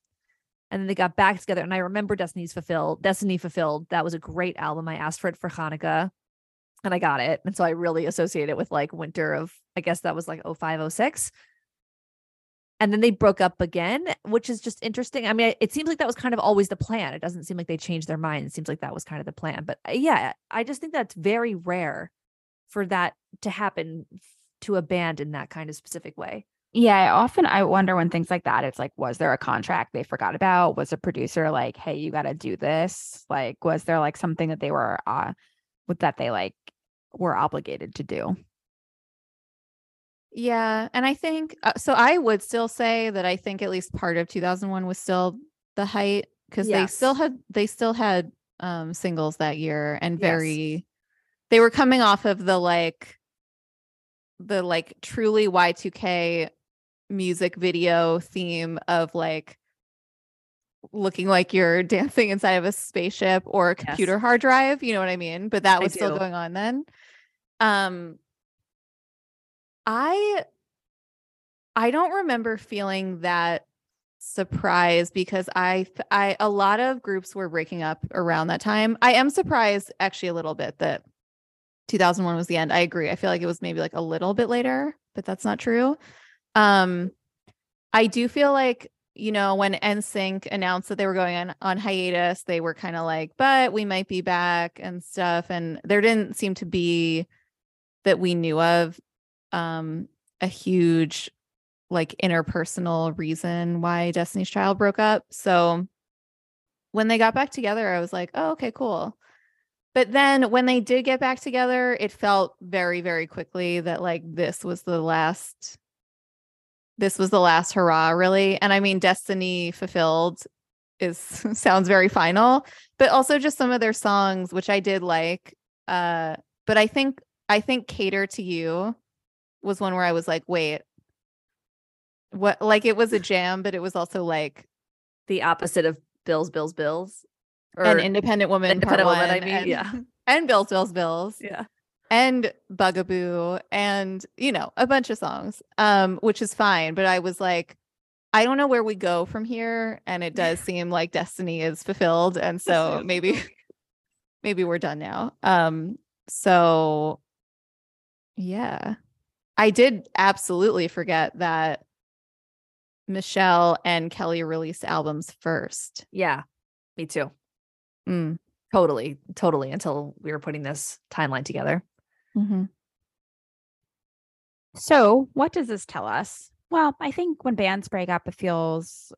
and then they got back together and I remember Destiny's Fulfilled, Destiny Fulfilled. That was a great album. I asked for it for Hanukkah and I got it. And so I really associate it with like winter of I guess that was like 0506 and then they broke up again, which is just interesting. I mean, it seems like that was kind of always the plan. It doesn't seem like they changed their mind. It seems like that was kind of the plan. But uh, yeah, I just think that's very rare for that to happen to a band in that kind of specific way. Yeah, often I wonder when things like that, it's like, was there a contract they forgot about? Was a producer like, hey, you got to do this? Like, was there like something that they were, uh, that they like were obligated to do? Yeah, and I think uh, so. I would still say that I think at least part of 2001 was still the height because yes. they still had they still had um singles that year and very yes. they were coming off of the like the like truly Y2K music video theme of like looking like you're dancing inside of a spaceship or a computer yes. hard drive, you know what I mean? But that was still going on then. Um I I don't remember feeling that surprised because I I a lot of groups were breaking up around that time. I am surprised actually a little bit that 2001 was the end. I agree. I feel like it was maybe like a little bit later, but that's not true. Um I do feel like you know, when NSYNC announced that they were going on, on hiatus, they were kind of like, but we might be back and stuff. And there didn't seem to be that we knew of um a huge like interpersonal reason why Destiny's Child broke up. So when they got back together, I was like, oh, okay, cool. But then when they did get back together, it felt very, very quickly that like this was the last, this was the last hurrah, really. And I mean, Destiny Fulfilled is sounds very final, but also just some of their songs, which I did like. Uh, but I think I think Cater to You was one where I was like, wait, what? Like it was a jam, but it was also like the opposite of Bills, Bills, Bills, or an independent woman. Independent woman. I mean, and, yeah, and Bills, Bills, Bills. Yeah. And Bugaboo and you know a bunch of songs, um, which is fine. But I was like, I don't know where we go from here, and it does seem like destiny is fulfilled, and so maybe, maybe we're done now. Um, so yeah, I did absolutely forget that Michelle and Kelly released albums first. Yeah, me too. Mm. Totally, totally. Until we were putting this timeline together. Mm-hmm. So, what does this tell us? Well, I think when bands break up, it feels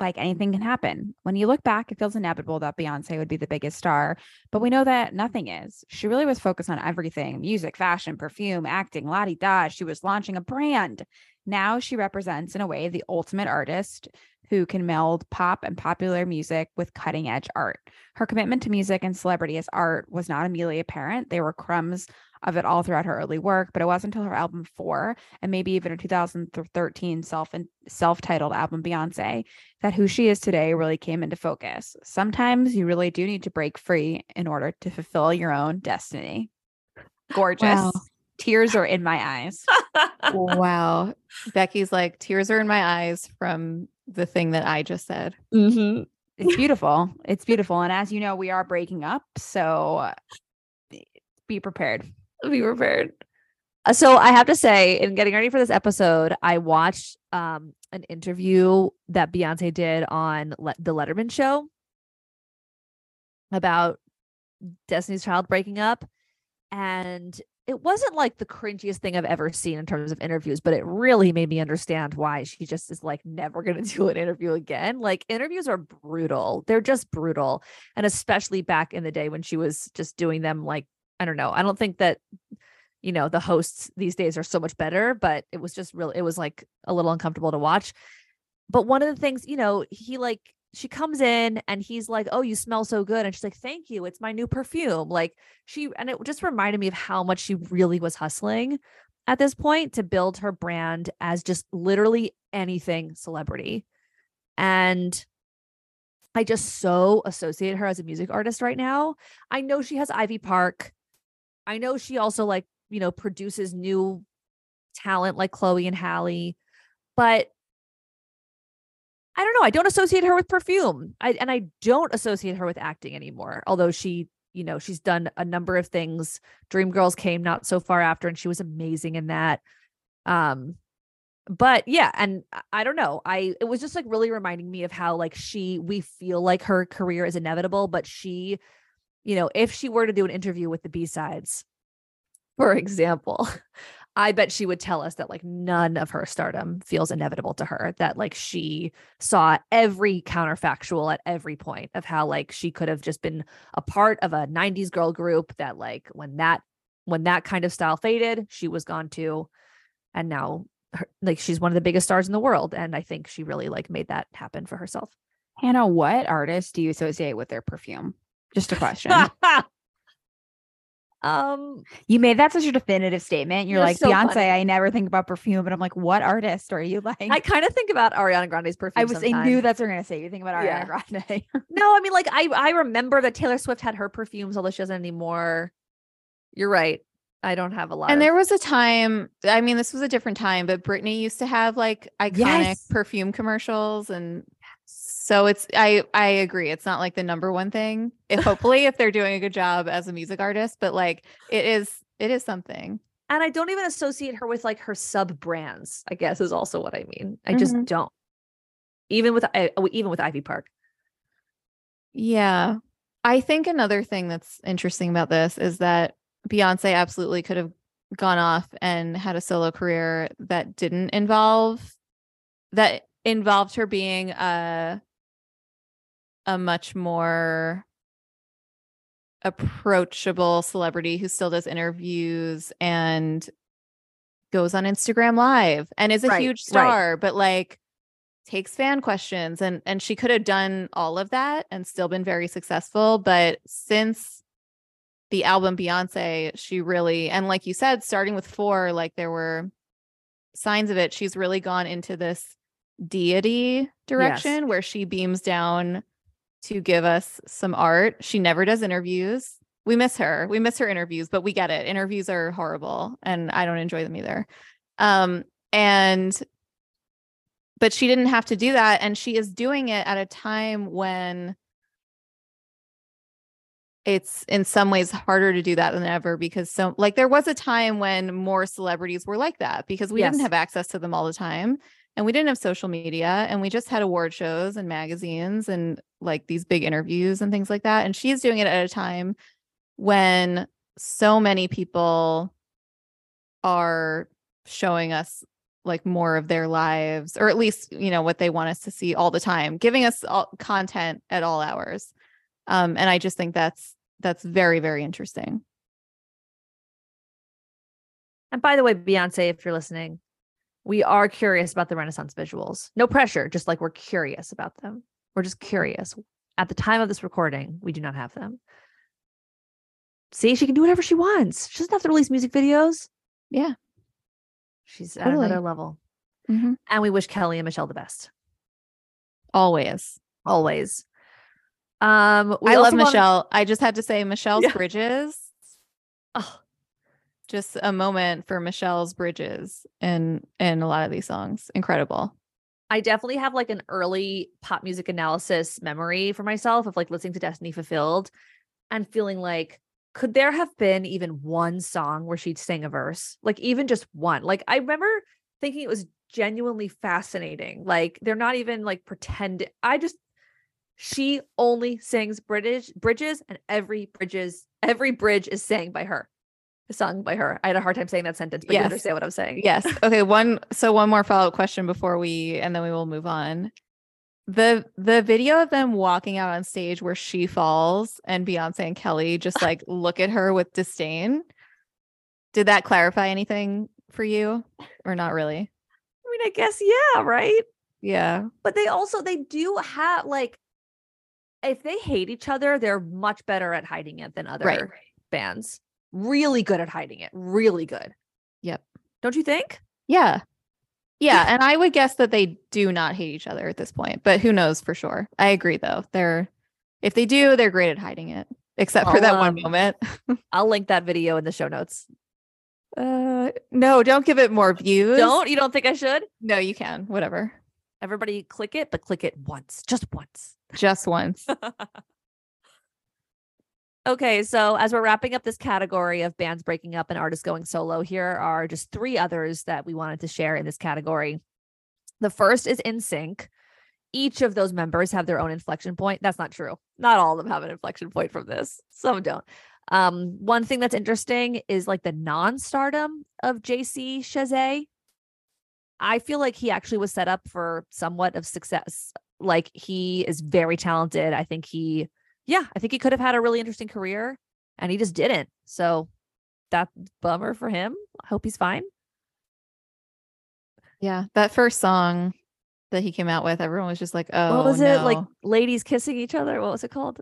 like anything can happen. When you look back, it feels inevitable that Beyonce would be the biggest star, but we know that nothing is. She really was focused on everything music, fashion, perfume, acting, la di da. She was launching a brand. Now she represents, in a way, the ultimate artist who can meld pop and popular music with cutting edge art. Her commitment to music and celebrity as art was not immediately apparent. There were crumbs of it all throughout her early work, but it wasn't until her album Four and maybe even her 2013 self and self-titled album Beyonce that who she is today really came into focus. Sometimes you really do need to break free in order to fulfill your own destiny. Gorgeous. Wow. Tears are in my eyes. wow. Becky's like, tears are in my eyes from the thing that I just said. Mm-hmm. It's beautiful. It's beautiful. And as you know, we are breaking up. So be prepared be prepared. Uh, so I have to say, in getting ready for this episode, I watched um, an interview that Beyonce did on Le- the Letterman show about Destiny's Child breaking up. And it wasn't like the cringiest thing I've ever seen in terms of interviews, but it really made me understand why she just is like never going to do an interview again. Like interviews are brutal. They're just brutal. And especially back in the day when she was just doing them like I don't know. I don't think that you know the hosts these days are so much better, but it was just really it was like a little uncomfortable to watch. But one of the things, you know, he like she comes in and he's like, "Oh, you smell so good." And she's like, "Thank you. It's my new perfume." Like she and it just reminded me of how much she really was hustling at this point to build her brand as just literally anything celebrity. And I just so associate her as a music artist right now. I know she has Ivy Park. I know she also like, you know, produces new talent like Chloe and Halle, but I don't know. I don't associate her with perfume. I and I don't associate her with acting anymore. Although she, you know, she's done a number of things. Dreamgirls came not so far after and she was amazing in that. Um but yeah, and I don't know. I it was just like really reminding me of how like she we feel like her career is inevitable, but she, you know, if she were to do an interview with the B-sides, for example, I bet she would tell us that like none of her stardom feels inevitable to her, that like she saw every counterfactual at every point of how like she could have just been a part of a 90s girl group that like when that when that kind of style faded, she was gone too. And now her, like she's one of the biggest stars in the world and I think she really like made that happen for herself. Hannah, what artist do you associate with their perfume? Just a question. um you made that such a definitive statement. You're, You're like, so Beyonce, funny. I never think about perfume. But I'm like, what artist are you like? I kind of think about Ariana Grande's perfume. I was I knew that's what you're gonna say. You think about Ariana Yeah. Grande. No, I mean, like I I remember that Taylor Swift had her perfumes, although she doesn't anymore. You're right. I don't have a lot. And of- there was a time, I mean, this was a different time, but Britney used to have like iconic Yes. perfume commercials. And so it's, I, I agree. It's not like the number one thing. If hopefully if they're doing a good job as a music artist, but like it is, it is something. and I don't even associate her with like her sub brands. I guess is also what I mean. I just Mhm. don't. Even with I- even with Ivy Park. Yeah. I think another thing that's interesting about this is that Beyonce absolutely could have gone off and had a solo career that didn't involve that involved her being a a much more approachable celebrity who still does interviews and goes on Instagram live and is a Right, huge right. star but like takes fan questions and and she could have done all of that and still been very successful but since the album Beyonce she really and like you said starting with 4 like there were signs of it she's really gone into this deity direction where she beams down to give us some art. She never does interviews. We miss her. We miss her interviews but we get it. Interviews are horrible and I don't enjoy them either. Um and but she didn't have to do that and she is doing it at a time when it's in some ways harder to do that than ever because so like there was a time when more celebrities were like that because we Yes. didn't have access to them all the time and we didn't have social media and we just had award shows and magazines and like these big interviews and things like that and she's doing it at a time when so many people are showing us like more of their lives or at least you know what they want us to see all the time giving us all content at all hours. Um and i just think that's that's very very interesting. And by the way, Beyonce, if you're listening, we are curious about the Renaissance visuals. No pressure, just like we're curious about them. We're just curious. At the time of this recording, we do not have them. See, she can do whatever she wants. She doesn't have to release music videos. yeah She's at another level. Mhm. And we wish Kelly and Michelle the best. always Always. Um, we i love michelle i just had to say michelle's Yeah. bridges Oh, just a moment for michelle's bridges and and a lot of these songs incredible I definitely have like an early pop music analysis memory for myself of like listening to Destiny Fulfilled and feeling like, could there have been even one song where she'd sing a verse? Like, even just one. Like, I remember thinking it was genuinely fascinating. Like, they're not even like pretend. I just, she only sings British bridges, and every bridges, every bridge is sang by her, sung by her. I had a hard time saying that sentence, but you understand what I'm saying. Yes. Okay. One. So one more follow up question before we, and then we will move on. The the video of them walking out on stage where she falls and Beyonce and Kelly just like look at her with disdain. Did that clarify anything for you, or not really? I mean, I guess, yeah, right. Yeah. but they also they do have like if they hate each other, they're much better at hiding it than other Right. bands. Really good at hiding it. Really good. Yep. Don't you think? Yeah. Yeah. and I would guess that they do not hate each other at this point, but who knows for sure. I agree though. They're if they do, they're great at hiding it. Except for I'll, that um, one moment. I'll link that video in the show notes. Uh no, don't give it more views. Don't you don't think I should? No, you can. Whatever. Everybody click it, but click it once, just once. Just once. Okay, so as we're wrapping up this category of bands breaking up and artists going solo, here are just three others that we wanted to share in this category. The first is NSYNC. Each of those members have their own inflection point. That's not true. Not all of them have an inflection point from this. Some don't. Um, one thing that's interesting is like the non-stardom of JC Chasez. I feel like he actually was set up for somewhat of success. Like he is very talented. I think he yeah, I think he could have had a really interesting career and he just didn't. So that bummer for him. I hope he's fine. Yeah. That first song that he came out with, everyone was just like, oh what was it? Like ladies kissing each other. What was it called?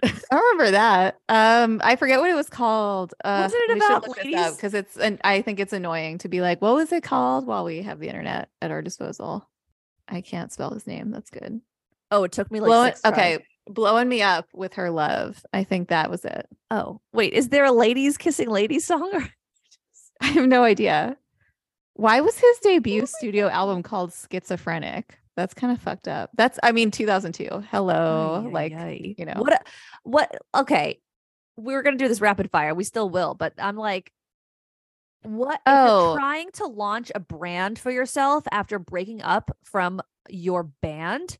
I remember that. Um, I forget what it was called. Uh, Wasn't it about look this up ladies? because it's and I think it's annoying to be like, what was it called? While we have the internet at our disposal, I can't spell his name. That's good. Oh, it took me like tries. okay, blowing me up with her love. I think that was it. Oh, wait, is there a ladies kissing ladies song? Or I have no idea. Why was his debut studio album called Schizophrenic? That's kind of fucked up. That's I mean 2002. Hello, Ay, like ay. you know. what? What? Okay, we were gonna do this rapid fire. We still will, but I'm like, what? Oh. you're trying to launch a brand for yourself after breaking up from your band,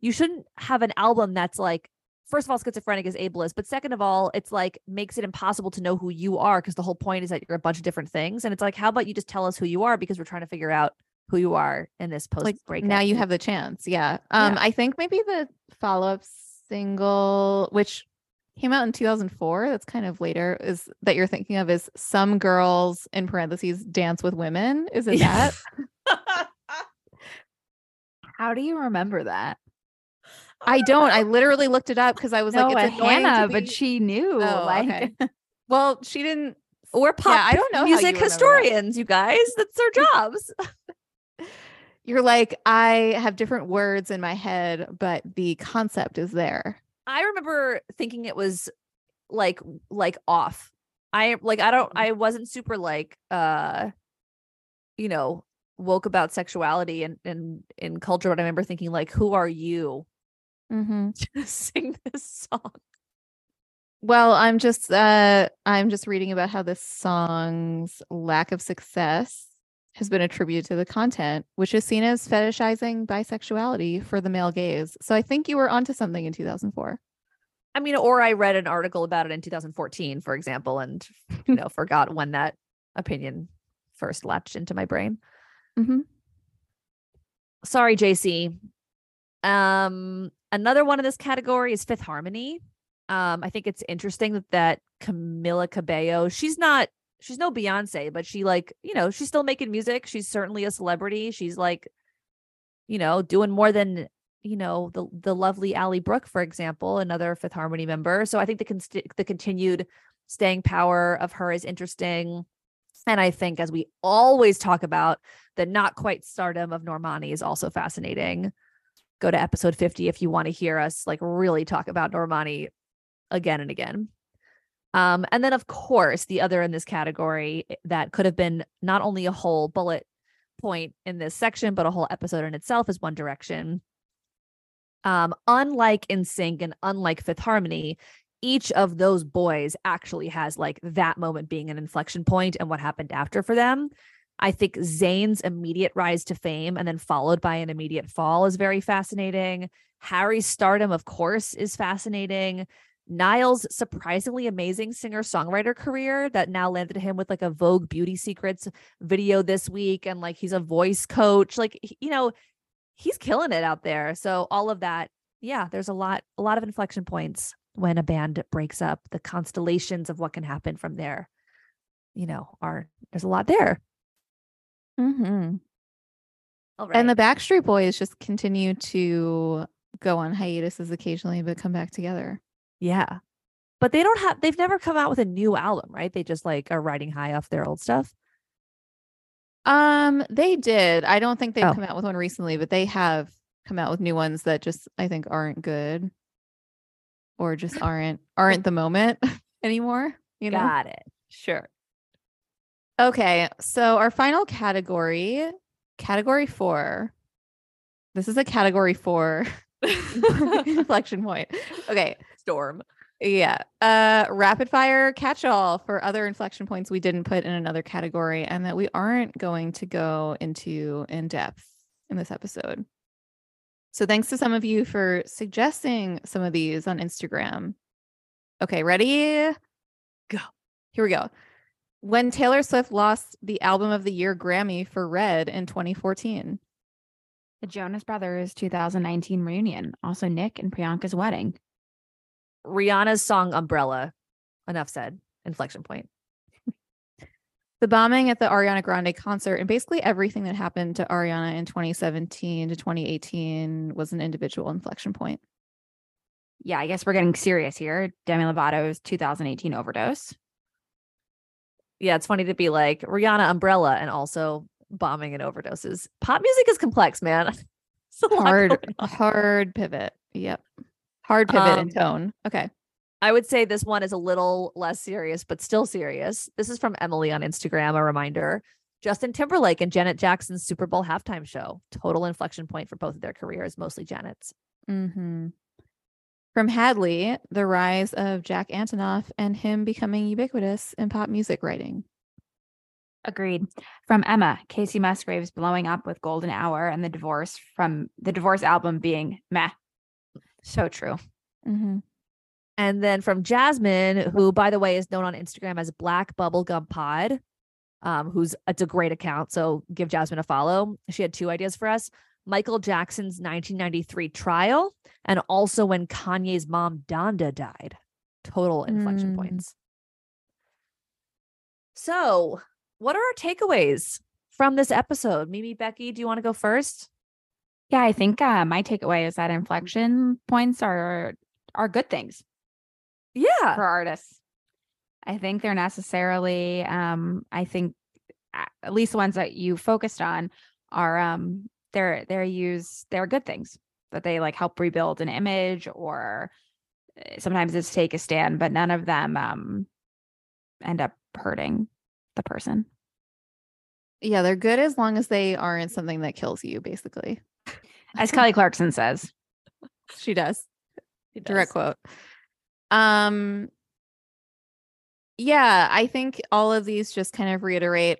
you shouldn't have an album that's like. First of all, schizophrenic is ableist, but second of all, it's like makes it impossible to know who you are because the whole point is that you're a bunch of different things. And it's like, how about you just tell us who you are because we're trying to figure out who you are in this post like now you have the chance yeah um Yeah. i think maybe the follow-up single which came out in 2004 that's kind of later is that you're thinking of is some girls in parentheses dance with women is it that How do you remember that? I don't i literally looked it up because i was no, like it's Hannah, be- but she knew. Oh, like, okay. well she didn't We're pop Yeah, I don't know how you music historians, you guys. That's their jobs. you're like i have different words in my head but the concept is there I remember thinking it was like like off. I like I don't I wasn't super like uh you know woke about sexuality and and in culture, but I remember thinking like, who are you mm-hmm. to sing this song? Well, I'm just uh I'm just reading about how this song's lack of success has been attributed to the content, which is seen as fetishizing bisexuality for the male gaze. So I think you were onto something in 2004. I mean, or I read an article about it in 2014, for example, and you know, forgot when that opinion first latched into my brain. Mm-hmm. sorry jc um another one in this category is fifth harmony. Um i think it's interesting that, that camila cabello she's not she's no beyonce but she like you know she's still making music. She's certainly a celebrity. She's like you know doing more than you know the the lovely Ally Brooke for example another fifth harmony member. So i think the the continued staying power of her is interesting. And i think as we always talk about the not quite stardom of Normani is also fascinating. Go to episode 50 if you want to hear us like really talk about Normani again and again. Um, and then of course, the other in this category eh, that could have been not only a whole bullet point in this section, but a whole episode in itself is One Direction. Um, unlike Sync and unlike Fifth Harmony, each of those boys actually has like that moment being an inflection point and what happened after for them. I think Zayn's immediate rise to fame and then followed by an immediate fall is very fascinating. Harry's stardom, of course, is fascinating. Niall's surprisingly amazing singer songwriter career that now landed him with like a Vogue Beauty Secrets video this week. And like he's a voice coach. Like, you know, he's killing it out there. So, all of that, yeah, there's a lot, a lot of inflection points when a band breaks up. The constellations of what can happen from there, you know, are there's a lot there. Mm-hmm. All right. And the Backstreet Boys just continue to go on hiatuses occasionally, but come back together. yeah. But they don't have they've never come out with a new album, right? They just like are riding high off their old stuff. Um, they did. I don't think they've Oh. come out with one recently, but they have come out with new ones that just I think aren't good or just aren't aren't the moment anymore. You know. Got it. Sure. Okay, so our final category, category four. This is a category four inflection point. Okay, Storm. yeah. Uh rapid fire catch all for other inflection points we didn't put in another category and that we aren't going to go into in depth in this episode. So thanks to some of you for suggesting some of these on Instagram. Okay, ready? Go. Here we go. When Taylor Swift lost the album of the year Grammy for Red in 2014. The Jonas Brothers 2019 reunion. Also, Nick and Priyanka's wedding. Rihanna's song Umbrella. Enough said. Inflection point. the bombing at the Ariana Grande concert and basically everything that happened to Ariana in 2017 to 2018 was an individual inflection point. Yeah, I guess we're getting serious here. Demi Lovato's 2018 overdose. Yeah, it's funny to be like Rihanna Umbrella and also bombing and overdoses. Pop music is complex, man. It's a Hard, hard pivot. Yep. Hard pivot in Um, tone. Okay. I would say this one is a little less serious, but still serious. This is from Emily on Instagram. A reminder Justin Timberlake and Janet Jackson's Super Bowl halftime show. Total inflection point for both of their careers, mostly Janet's. hmm From Hadley, the rise of Jack Antonoff and him becoming ubiquitous in pop music writing. Agreed. From Emma, Kacey Musgraves blowing up with Golden Hour and the divorce from the divorce album being meh. So true. hmm And then from Jasmine, who, by the way, is known on Instagram as Black Bubblegum Pod, um, who's it's a great account. So give Jasmine a follow. She had two ideas for us Michael Jackson's 1993 trial, and also when Kanye's mom, Donda, died. Total inflection Mm. points. So, what are our takeaways from this episode? Mimi, Becky, do you want to go first? Yeah, I think uh, my takeaway is that inflection points are are good things Yeah. for artists. I think they're necessarily um I think at least the ones that you focused on are um they're they're used they're good things that they like help rebuild an image or uh, sometimes it's take a stand but none of them um end up hurting the person. Yeah, they're good as long as they aren't something that kills you, basically. As Kelly Clarkson says. She does. He direct quote um yeah i think all of these just kind of reiterate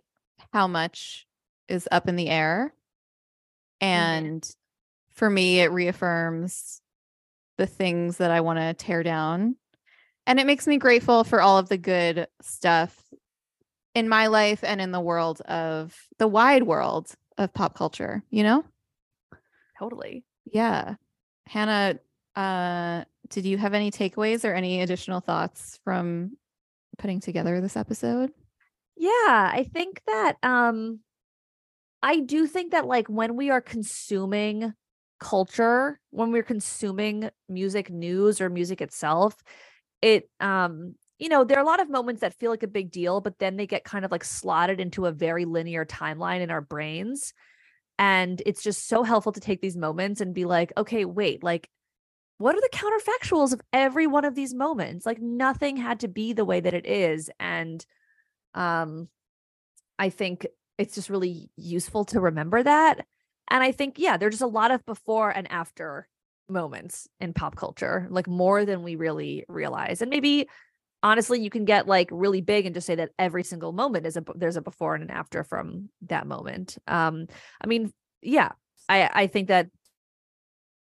how much is up in the air and for me it reaffirms the things that i want to tear down and it makes me grateful for all of the good stuff in my life and in the world of the wide world of pop culture you know Totally. yeah. Hannah, uh, did you have any takeaways or any additional thoughts from putting together this episode? Yeah, I think that um I do think that like when we are consuming culture, when we're consuming music news or music itself, it um you know, there are a lot of moments that feel like a big deal, but then they get kind of like slotted into a very linear timeline in our brains. And it's just so helpful to take these moments and be like, okay, wait, like what are the counterfactuals of every one of these moments? Like nothing had to be the way that it is. And um i think it's just really useful to remember that and i think yeah there's just a lot of before and after moments in pop culture like more than we really realize and maybe honestly you can get like really big and just say that every single moment is a there's a before and an after from that moment um i mean yeah i i think that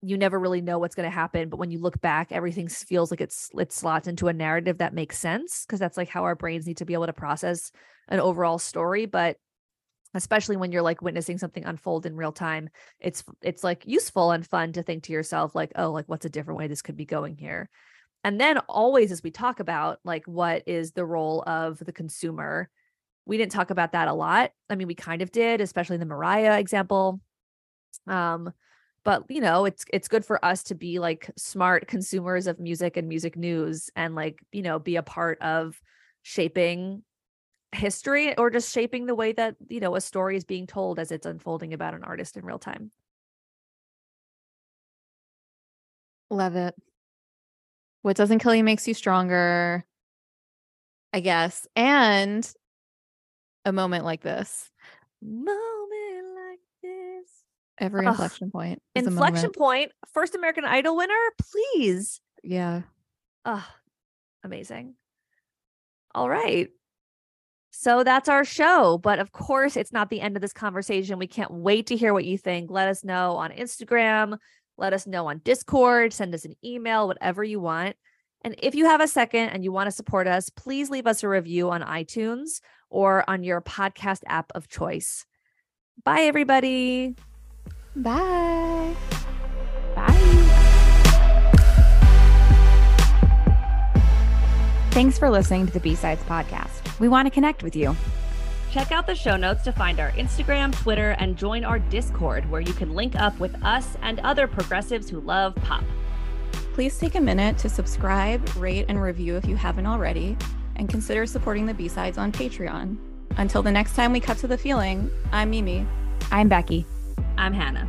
you never really know what's going to happen but when you look back everything feels like it's it slots into a narrative that makes sense because that's like how our brains need to be able to process an overall story but especially when you're like witnessing something unfold in real time it's it's like useful and fun to think to yourself like oh like what's a different way this could be going here? And then always as we talk about like what is the role of the consumer we didn't talk about that a lot. I mean we kind of did especially in the mariah example. Um, but you know, it's it's good for us to be like smart consumers of music and music news and like, you know, be a part of shaping history or just shaping the way that, you know, a story is being told as it's unfolding about an artist in real time. Love it. What doesn't kill you makes you stronger, I guess. And a moment like this, Moment like this. every Ugh. inflection point. is a Inflection point, first American Idol winner, please. Yeah. Oh, amazing. All right. So that's our show. But of course, it's not the end of this conversation. We can't wait to hear what you think. Let us know on Instagram. Let us know on Discord. Send us an email, whatever you want. And if you have a second and you want to support us, please leave us a review on iTunes or on your podcast app of choice. Bye, everybody. Bye. Bye. Thanks for listening to the B-Sides podcast. We want to connect with you. Check out the show notes to find our Instagram, Twitter, and join our Discord where you can link up with us and other progressives who love pop. Please take a minute to subscribe, rate, and review if you haven't already, and consider supporting the B sides on Patreon. Until the next time we cut to the feeling, I'm Mimi. I'm Becky. I'm Hannah.